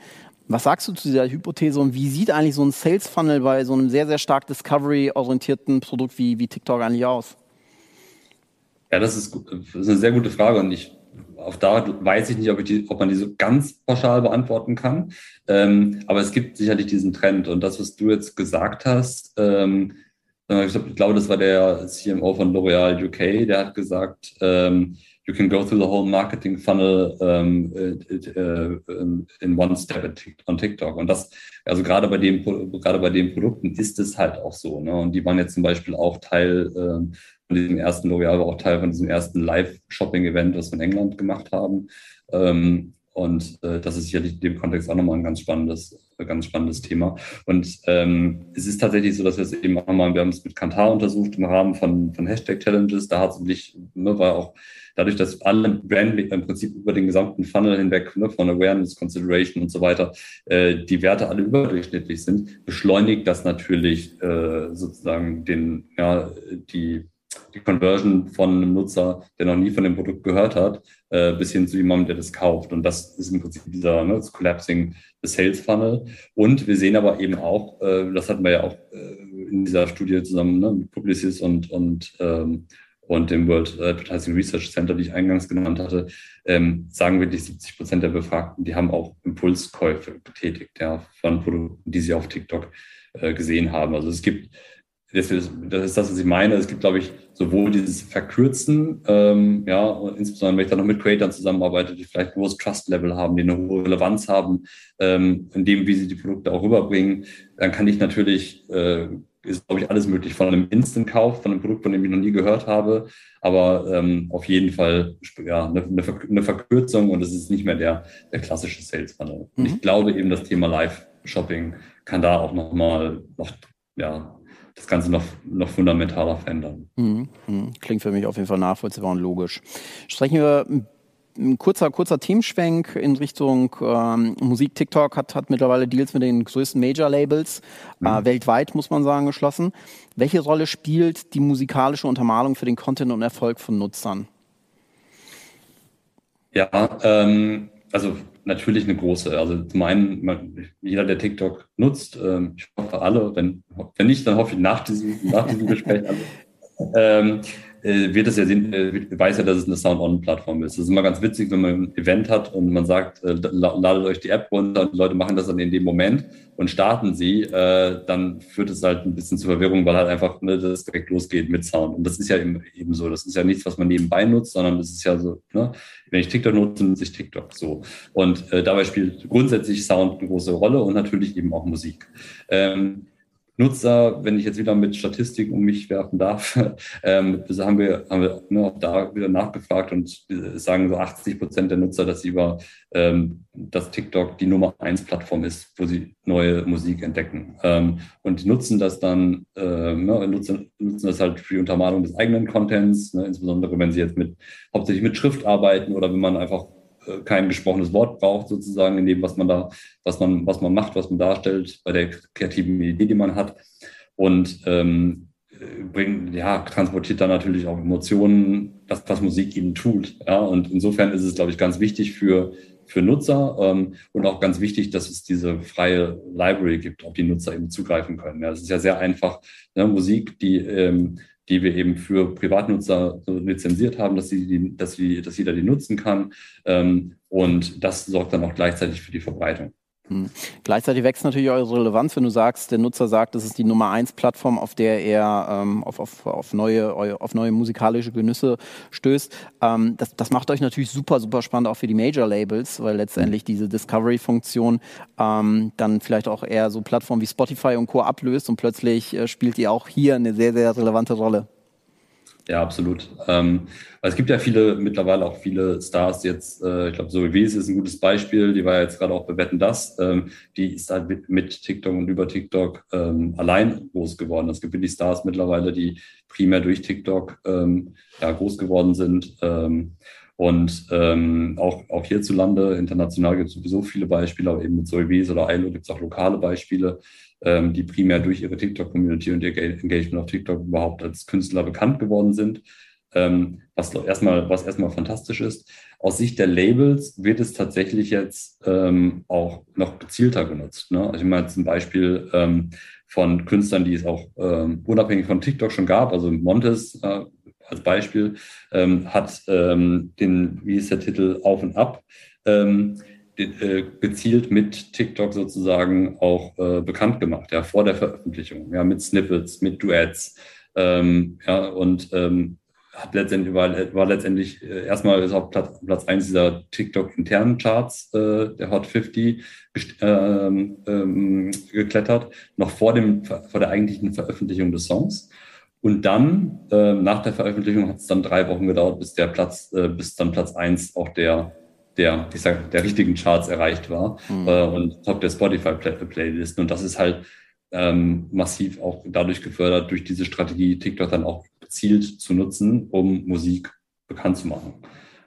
Was sagst du zu dieser Hypothese und wie sieht eigentlich so ein Sales Funnel bei so einem sehr, sehr stark Discovery-orientierten Produkt wie, wie TikTok eigentlich aus? Ja, das ist, das ist eine sehr gute Frage und ich auf da weiß ich nicht, ob, ich die, ob man die so ganz pauschal beantworten kann. Ähm, aber es gibt sicherlich diesen Trend. Und das, was du jetzt gesagt hast, ähm, ich glaube, das war der CMO von L'Oreal UK, der hat gesagt, ähm, you can go through the whole marketing funnel um, uh, in one step on TikTok. Und das, also gerade bei dem, gerade bei den Produkten ist es halt auch so. Ne? Und die waren jetzt zum Beispiel auch Teil ähm, von diesem ersten L'Oreal, aber auch Teil von diesem ersten Live-Shopping-Event, was wir in England gemacht haben. Ähm, und äh, das ist sicherlich in dem Kontext auch nochmal ein ganz spannendes, ganz spannendes Thema. Und ähm, es ist tatsächlich so, dass wir es eben auch mal, wir haben es mit Kantar untersucht im Rahmen von, von Hashtag-Challenges. Da hat es sich, ne, war auch dadurch, dass alle Brand im Prinzip über den gesamten Funnel hinweg, ne, von Awareness, Consideration und so weiter, äh, die Werte alle überdurchschnittlich sind, beschleunigt das natürlich äh, sozusagen den, ja, die die Conversion von einem Nutzer, der noch nie von dem Produkt gehört hat, äh, bis hin zu jemandem, der das kauft. Und das ist im Prinzip dieser ne, das Collapsing the Sales Funnel. Und wir sehen aber eben auch, äh, das hatten wir ja auch äh, in dieser Studie zusammen ne, mit Publicis und, und, ähm, und dem World Advertising Research Center, die ich eingangs genannt hatte, ähm, sagen wirklich 70 Prozent der Befragten, die haben auch Impulskäufe getätigt ja, von Produkten, die sie auf TikTok äh, gesehen haben. Also es gibt das ist, das ist das, was ich meine. Es gibt, glaube ich, sowohl dieses Verkürzen, ähm, ja, und insbesondere wenn ich dann noch mit Creators zusammenarbeite, die vielleicht ein hohes Trust-Level haben, die eine hohe Relevanz haben, ähm, in dem, wie sie die Produkte auch rüberbringen, dann kann ich natürlich, äh, ist, glaube ich, alles möglich von einem Instant-Kauf, von einem Produkt, von dem ich noch nie gehört habe, aber ähm, auf jeden Fall ja, eine, eine Verkürzung und es ist nicht mehr der, der klassische Sales-Funnel. Mhm. Und ich glaube eben, das Thema Live-Shopping kann da auch nochmal noch, ja, das Ganze noch, noch fundamentaler verändern. Mhm, mhm. Klingt für mich auf jeden Fall nachvollziehbar und logisch. Sprechen wir ein kurzer, kurzer Themenschwenk in Richtung ähm, Musik. TikTok hat, hat mittlerweile Deals mit den größten Major-Labels mhm. äh, weltweit, muss man sagen, geschlossen. Welche Rolle spielt die musikalische Untermalung für den Content und Erfolg von Nutzern? Ja, ähm, also natürlich eine große. Also zum einen, man, jeder, der TikTok nutzt, ähm, ich hoffe alle, wenn, wenn nicht, dann hoffe ich nach diesem, nach diesem Gespräch alle, (laughs) ähm, äh, wird es ja sehen, äh, weiß ja, dass es eine Sound-On-Plattform ist. Das ist immer ganz witzig, wenn man ein Event hat und man sagt, äh, ladet euch die App runter und die Leute machen das dann in dem Moment und starten sie, äh, dann führt es halt ein bisschen zur Verwirrung, weil halt einfach ne, das direkt losgeht mit Sound. Und das ist ja eben, eben so. Das ist ja nichts, was man nebenbei nutzt, sondern das ist ja so, ne, wenn ich TikTok nutze, nutze ich TikTok so. Und äh, dabei spielt grundsätzlich Sound eine große Rolle und natürlich eben auch Musik. Ähm, Nutzer, wenn ich jetzt wieder mit Statistik um mich werfen darf, (laughs) ähm, haben wir, haben wir ne, auch da wieder nachgefragt und sagen so 80 Prozent der Nutzer, dass sie über ähm, dass TikTok die Nummer eins Plattform ist, wo sie neue Musik entdecken. Ähm, und die nutzen das dann, äh, ne, nutzen, nutzen das halt für die Untermalung des eigenen Contents, ne, insbesondere wenn sie jetzt mit hauptsächlich mit Schrift arbeiten oder wenn man einfach äh, kein gesprochenes Wort braucht, sozusagen, in dem, was man da, was man, was man macht, was man darstellt, bei der kreativen Idee, die man hat. Und ähm, bringt, ja, transportiert dann natürlich auch Emotionen, das, was Musik ihnen tut. Ja, und insofern ist es, glaube ich, ganz wichtig für, für Nutzer ähm, und auch ganz wichtig, dass es diese freie Library gibt, auf die Nutzer eben zugreifen können. Ja, es ist ja sehr einfach, ne, Musik, die ähm, die wir eben für Privatnutzer lizenziert haben, dass, sie die, dass, sie, dass jeder die nutzen kann. Ähm, und das sorgt dann auch gleichzeitig für die Verbreitung. Hm. Gleichzeitig wächst natürlich eure Relevanz, wenn du sagst, der Nutzer sagt, das ist die Nummer eins Plattform, auf der er ähm, auf, auf, auf, neue, auf neue musikalische Genüsse stößt. Ähm, das, das macht euch natürlich super, super spannend auch für die Major Labels, weil letztendlich diese Discovery-Funktion ähm, dann vielleicht auch eher so Plattformen wie Spotify und Co. ablöst und plötzlich äh, spielt die auch hier eine sehr, sehr relevante Rolle. Ja, absolut. Ähm, es gibt ja viele, mittlerweile auch viele Stars jetzt, äh, ich glaube, Zoe Wies ist ein gutes Beispiel, die war ja jetzt gerade auch bei Wetten Das, ähm, die ist halt mit, mit, TikTok und über TikTok ähm, allein groß geworden. Es gibt wirklich Stars mittlerweile, die primär durch TikTok ähm, ja, groß geworden sind. Und ähm, auch, auch hierzulande, international gibt es sowieso viele Beispiele, aber eben mit Wies oder Ailo gibt es auch lokale Beispiele ähm, die primär durch ihre TikTok-Community und ihr Engagement auf TikTok überhaupt als Künstler bekannt geworden sind. Ähm, was erstmal, was erstmal fantastisch ist. Aus Sicht der Labels wird es tatsächlich jetzt ähm, auch noch gezielter genutzt. Ne? Also ich meine zum Beispiel ähm, von Künstlern, die es auch ähm, unabhängig von TikTok schon gab, also Montes äh, als Beispiel, ähm, hat ähm, den, wie ist der Titel, Auf und Ab, ähm, äh, gezielt mit TikTok sozusagen auch äh, bekannt gemacht, ja, vor der Veröffentlichung, ja, mit Snippets, mit Duets, ähm, ja, und ähm, hat letztendlich, war, war letztendlich äh, erstmal ist auf Platz, Platz 1 dieser TikTok-internen Charts, äh, der Hot 50, ähm, ähm, geklettert, noch vor, dem, vor der eigentlichen Veröffentlichung des Songs. Und dann, äh, nach der Veröffentlichung, hat es dann drei Wochen gedauert, bis der Platz, äh, bis dann Platz 1 auch der, der, ich sag, der richtigen Charts erreicht war mhm. äh, und top der Spotify-Playlisten. Und das ist halt ähm, massiv auch dadurch gefördert, durch diese Strategie TikTok dann auch gezielt zu nutzen, um Musik bekannt zu machen.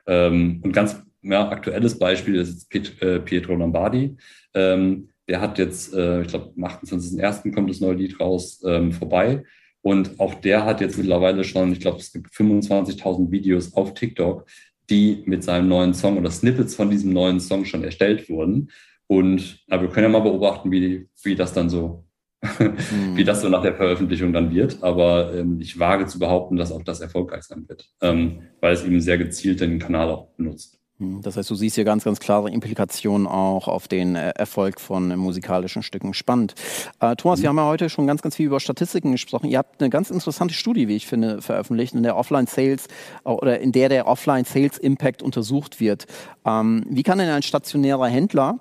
Ähm, und ganz ja, aktuelles Beispiel ist jetzt äh, Pietro Lombardi. Ähm, der hat jetzt, äh, ich glaube, am 28.01. kommt das neue Lied raus, ähm, vorbei. Und auch der hat jetzt mittlerweile schon, ich glaube, es gibt 25.000 Videos auf TikTok, die mit seinem neuen Song oder Snippets von diesem neuen Song schon erstellt wurden. Und aber wir können ja mal beobachten, wie, wie das dann so (laughs) wie hm. das so nach der Veröffentlichung dann wird. Aber ähm, ich wage zu behaupten, dass auch das erfolgreich sein wird, ähm, weil es eben sehr gezielt den Kanal auch benutzt. Hm, das heißt, du siehst hier ganz, ganz klare Implikationen auch auf den äh, Erfolg von äh, musikalischen Stücken. Spannend. Äh, Thomas, mhm. wir haben ja heute schon ganz, ganz viel über Statistiken gesprochen. Ihr habt eine ganz interessante Studie, wie ich finde, veröffentlicht, in der Offline-Sales äh, oder in der der Offline-Sales-Impact untersucht wird. Ähm, wie kann denn ein stationärer Händler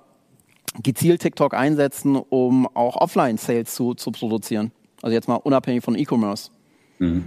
gezielt TikTok einsetzen, um auch Offline-Sales zu, zu produzieren? Also jetzt mal unabhängig von E-Commerce. Mhm.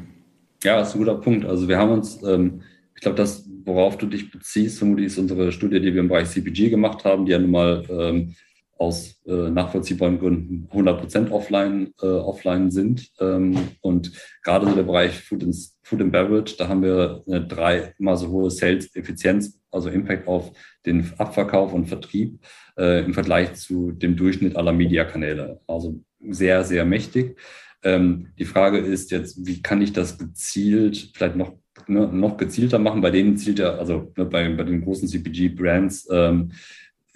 Ja, das ist ein guter Punkt. Also wir haben uns, ähm, ich glaube, das, worauf du dich beziehst, vermutlich ist unsere Studie, die wir im Bereich CPG gemacht haben, die ja nun mal ähm, aus äh, nachvollziehbaren Gründen 100% offline, äh, offline sind. Ähm, und gerade so der Bereich Food and, Food and Beverage, da haben wir eine dreimal so hohe Sales-Effizienz, also Impact auf den Abverkauf und Vertrieb äh, im Vergleich zu dem Durchschnitt aller Mediakanäle. Also sehr, sehr mächtig. Ähm, die Frage ist jetzt, wie kann ich das gezielt, vielleicht noch, ne, noch gezielter machen? Bei denen zielt ja, also ne, bei, bei den großen CPG-Brands, ähm,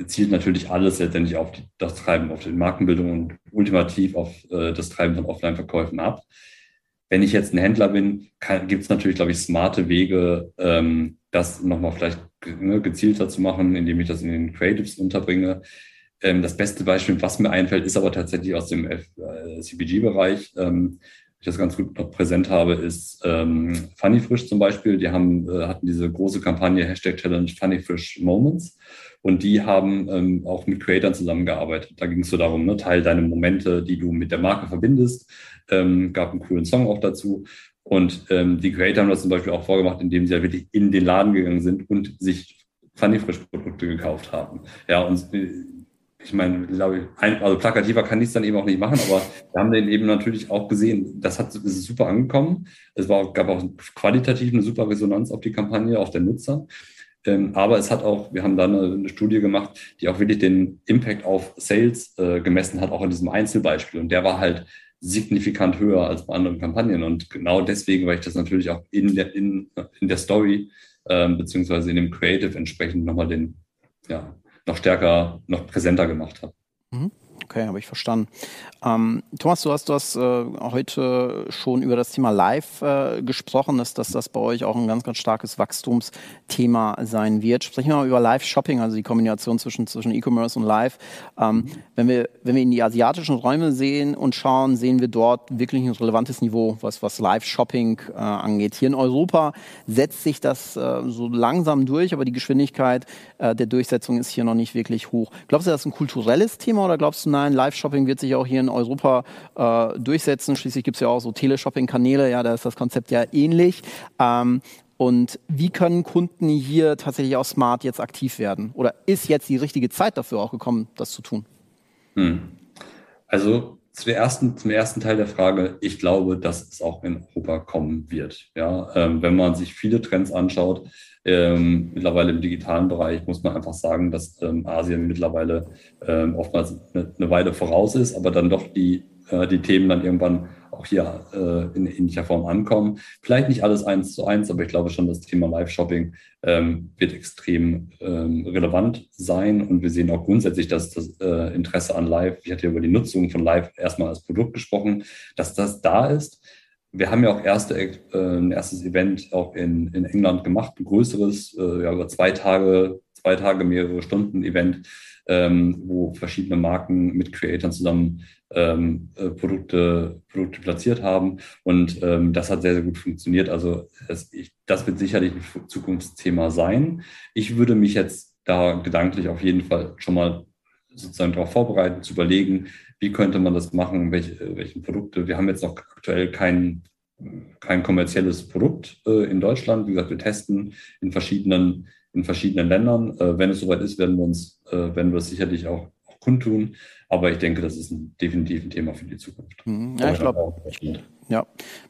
zielt natürlich alles letztendlich auf die, das Treiben, auf die Markenbildung und ultimativ auf äh, das Treiben von Offline-Verkäufen ab. Wenn ich jetzt ein Händler bin, gibt es natürlich, glaube ich, smarte Wege, ähm, das nochmal vielleicht ne, gezielter zu machen, indem ich das in den Creatives unterbringe. Ähm, das beste Beispiel, was mir einfällt, ist aber tatsächlich aus dem äh, CPG-Bereich. Ähm, ich das ganz gut noch präsent habe, ist ähm, Funny Frisch zum Beispiel. Die haben, äh, hatten diese große Kampagne Hashtag Challenge Funny Frisch Moments. Und die haben ähm, auch mit Creators zusammengearbeitet. Da ging es so darum, ne, teil deine Momente, die du mit der Marke verbindest. Ähm, gab einen coolen Song auch dazu. Und ähm, die Creator haben das zum Beispiel auch vorgemacht, indem sie ja wirklich in den Laden gegangen sind und sich Funny Frisch Produkte gekauft haben. Ja, und äh, ich meine, glaube ich, also plakativer kann ich es dann eben auch nicht machen, aber wir haben den eben natürlich auch gesehen, das hat, ist super angekommen. Es war, gab auch qualitativ eine super Resonanz auf die Kampagne, auch der Nutzer. Ähm, aber es hat auch, wir haben da eine, eine, Studie gemacht, die auch wirklich den Impact auf Sales äh, gemessen hat, auch in diesem Einzelbeispiel. Und der war halt signifikant höher als bei anderen Kampagnen. Und genau deswegen, weil ich das natürlich auch in der, in, in der Story ähm, beziehungsweise in dem Creative entsprechend nochmal den, ja, noch stärker, noch präsenter gemacht habe. Mhm. Okay, habe ich verstanden. Ähm, Thomas, du hast, du hast äh, heute schon über das Thema Live äh, gesprochen, dass, dass das bei euch auch ein ganz, ganz starkes Wachstumsthema sein wird. Sprechen wir mal über Live-Shopping, also die Kombination zwischen, zwischen E-Commerce und Live. Ähm, wenn, wir, wenn wir in die asiatischen Räume sehen und schauen, sehen wir dort wirklich ein relevantes Niveau, was, was Live-Shopping äh, angeht. Hier in Europa setzt sich das äh, so langsam durch, aber die Geschwindigkeit äh, der Durchsetzung ist hier noch nicht wirklich hoch. Glaubst du, das ist ein kulturelles Thema oder glaubst du, nein, Live-Shopping wird sich auch hier in Europa äh, durchsetzen. Schließlich gibt es ja auch so Teleshopping-Kanäle, ja, da ist das Konzept ja ähnlich. Ähm, und wie können Kunden hier tatsächlich auch smart jetzt aktiv werden? Oder ist jetzt die richtige Zeit dafür auch gekommen, das zu tun? Hm. Also zum ersten, zum ersten Teil der Frage, ich glaube, dass es auch in Europa kommen wird. Ja, ähm, wenn man sich viele Trends anschaut, ähm, mittlerweile im digitalen Bereich muss man einfach sagen, dass ähm, Asien mittlerweile ähm, oftmals eine, eine, Weile voraus ist, aber dann doch die, äh, die Themen dann irgendwann auch hier äh, in ähnlicher Form ankommen. Vielleicht nicht alles eins zu eins, aber ich glaube schon, das Thema Live-Shopping ähm, wird extrem ähm, relevant sein. Und wir sehen auch grundsätzlich, dass das äh, Interesse an Live, ich hatte ja über die Nutzung von Live erstmal als Produkt gesprochen, dass das da ist. Wir haben ja auch erste, äh, ein erstes Event auch in, in England gemacht, ein größeres, äh, ja, über zwei Tage, zwei Tage, mehrere Stunden Event, ähm, wo verschiedene Marken mit Creatoren zusammen ähm, äh, Produkte, Produkte platziert haben. Und ähm, das hat sehr, sehr gut funktioniert. Also das, ich, das wird sicherlich ein Zukunftsthema sein. Ich würde mich jetzt da gedanklich auf jeden Fall schon mal sozusagen darauf vorbereiten, zu überlegen, wie könnte man das machen, welche, welche Produkte. Wir haben jetzt noch aktuell kein, kein kommerzielles Produkt äh, in Deutschland. Wie gesagt, wir testen in verschiedenen, in verschiedenen Ländern. Äh, wenn es soweit ist, werden wir uns, äh, werden wir es sicherlich auch, auch kundtun. Aber ich denke, das ist ein, definitiv ein Thema für die Zukunft. Mhm. Ja, ich glaube, ja,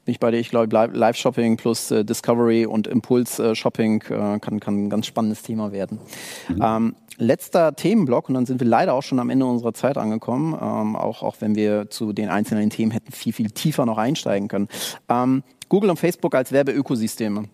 bin ich bei dir. Ich glaube, Live-Shopping plus äh, Discovery und Impuls-Shopping äh, kann, kann ein ganz spannendes Thema werden. Mhm. Ähm, letzter Themenblock und dann sind wir leider auch schon am Ende unserer Zeit angekommen, ähm, auch, auch wenn wir zu den einzelnen Themen hätten viel, viel tiefer noch einsteigen können. Ähm, Google und Facebook als Werbeökosysteme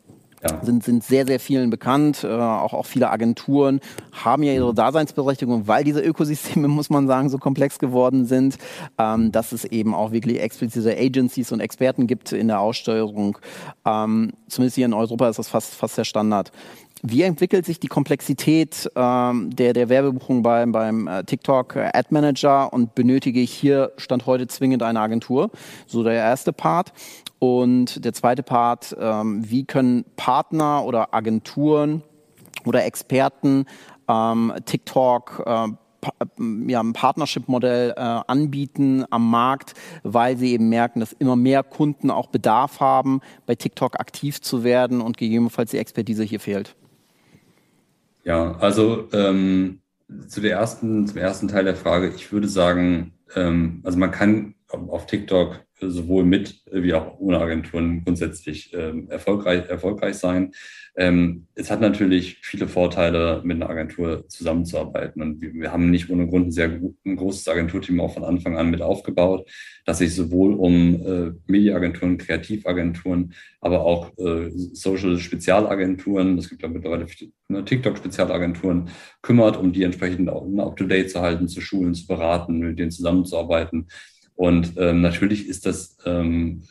ja. sind, sind sehr, sehr vielen bekannt. Äh, auch, auch viele Agenturen haben ja ihre Daseinsberechtigung, weil diese Ökosysteme, (laughs) muss man sagen, so komplex geworden sind, ähm, dass es eben auch wirklich explizite Agencies und Experten gibt in der Aussteuerung. Ähm, zumindest hier in Europa ist das fast, fast der Standard. Wie entwickelt sich die Komplexität ähm, der, der Werbebuchung beim, beim äh, TikTok Ad Manager und benötige ich hier Stand heute zwingend eine Agentur? So der erste Part. Und der zweite Part, ähm, wie können Partner oder Agenturen oder Experten ähm, TikTok äh, ja, ein Partnership-Modell äh, anbieten am Markt, weil sie eben merken, dass immer mehr Kunden auch Bedarf haben, bei TikTok aktiv zu werden und gegebenenfalls die Expertise hier fehlt. Ja, also ähm, zu der ersten, zum ersten Teil der Frage, ich würde sagen, ähm, also man kann auf TikTok sowohl mit wie auch ohne Agenturen grundsätzlich ähm, erfolgreich, erfolgreich sein. Ähm, es hat natürlich viele Vorteile, mit einer Agentur zusammenzuarbeiten. Und wir, wir haben nicht ohne Grund ein sehr ein großes Agenturteam auch von Anfang an mit aufgebaut, das sich sowohl um äh, Mediaagenturen, Kreativagenturen, aber auch äh, Social-Spezialagenturen, es gibt ja mittlerweile ne, TikTok-Spezialagenturen, kümmert, um die entsprechend auch ne, up-to-date zu halten, zu schulen, zu beraten, mit denen zusammenzuarbeiten. Und ähm, natürlich ist das ähm,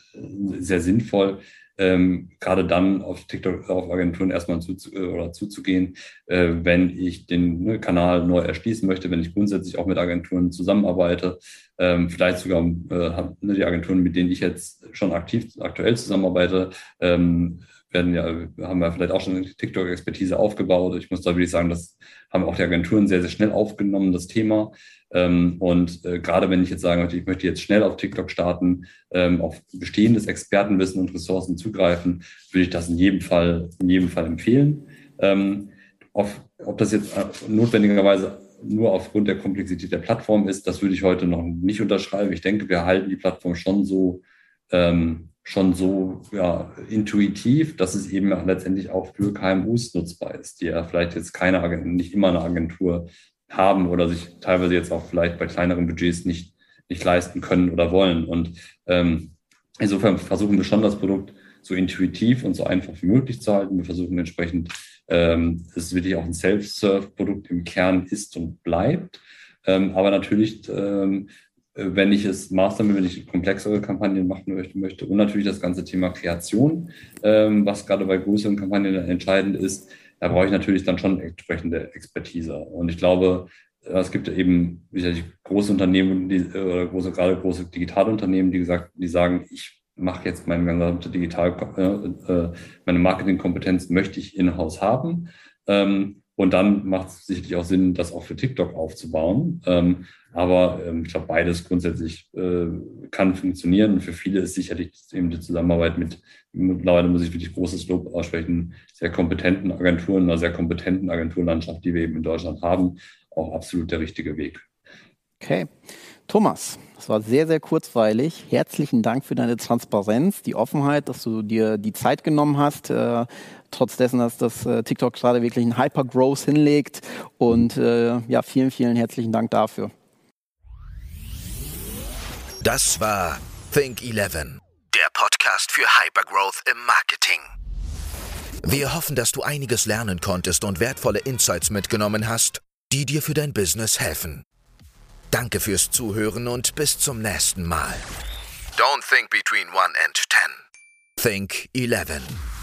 sehr sinnvoll, ähm, gerade dann auf TikTok, auf Agenturen erstmal zu, oder zuzugehen, äh, wenn ich den ne, Kanal neu erschließen möchte, wenn ich grundsätzlich auch mit Agenturen zusammenarbeite, ähm, vielleicht sogar äh, ne, die Agenturen, mit denen ich jetzt schon aktiv aktuell zusammenarbeite, ähm, werden ja, haben wir vielleicht auch schon TikTok-Expertise aufgebaut. Ich muss da wirklich sagen, das haben auch die Agenturen sehr, sehr schnell aufgenommen, das Thema. Ähm, und äh, gerade wenn ich jetzt sagen möchte, ich möchte jetzt schnell auf TikTok starten, ähm, auf bestehendes Expertenwissen und Ressourcen zugreifen, würde ich das in jedem Fall, in jedem Fall empfehlen. Ähm, auf, ob das jetzt äh, notwendigerweise nur aufgrund der Komplexität der Plattform ist, das würde ich heute noch nicht unterschreiben. Ich denke, wir halten die Plattform schon so ähm, schon so ja, intuitiv, dass es eben letztendlich auch für KMUs nutzbar ist, die ja vielleicht jetzt keine nicht immer eine Agentur haben oder sich teilweise jetzt auch vielleicht bei kleineren Budgets nicht, nicht leisten können oder wollen. Und ähm, insofern versuchen wir schon das Produkt so intuitiv und so einfach wie möglich zu halten. Wir versuchen entsprechend, ähm, es wirklich auch ein Self-Serve-Produkt im Kern ist und bleibt. Ähm, aber natürlich ähm, wenn ich es mastern wenn ich komplexere Kampagnen machen möchte, möchte. Und natürlich das ganze Thema Kreation, ähm, was gerade bei größeren Kampagnen entscheidend ist. Da brauche ich natürlich dann schon entsprechende Expertise. Und ich glaube, äh, es gibt eben sicherlich große Unternehmen, die, äh, oder große, gerade große Digitalunternehmen, die gesagt, die sagen, ich mache jetzt meine gesamte Digital, äh, äh meine Marketingkompetenz möchte ich in-house haben. Ähm, und dann macht es sicherlich auch Sinn, das auch für TikTok aufzubauen. Ähm, aber ähm, ich glaube, beides grundsätzlich äh, kann funktionieren. Für viele ist sicherlich eben die Zusammenarbeit mit, mittlerweile muss ich wirklich großes Lob aussprechen, sehr kompetenten Agenturen, einer sehr kompetenten Agenturlandschaft, die wir eben in Deutschland haben, auch absolut der richtige Weg. Okay. Thomas, das war sehr, sehr kurzweilig. Herzlichen Dank für deine Transparenz, die Offenheit, dass du dir die Zeit genommen hast, äh, trotz dessen, dass das äh, TikTok gerade wirklich einen Hyper-Growth hinlegt. Und äh, ja, vielen, vielen herzlichen Dank dafür. Das war Think 11, der Podcast für Hypergrowth im Marketing. Wir hoffen, dass du einiges lernen konntest und wertvolle Insights mitgenommen hast, die dir für dein Business helfen. Danke fürs Zuhören und bis zum nächsten Mal. Don't think between 1 and 10. Think 11.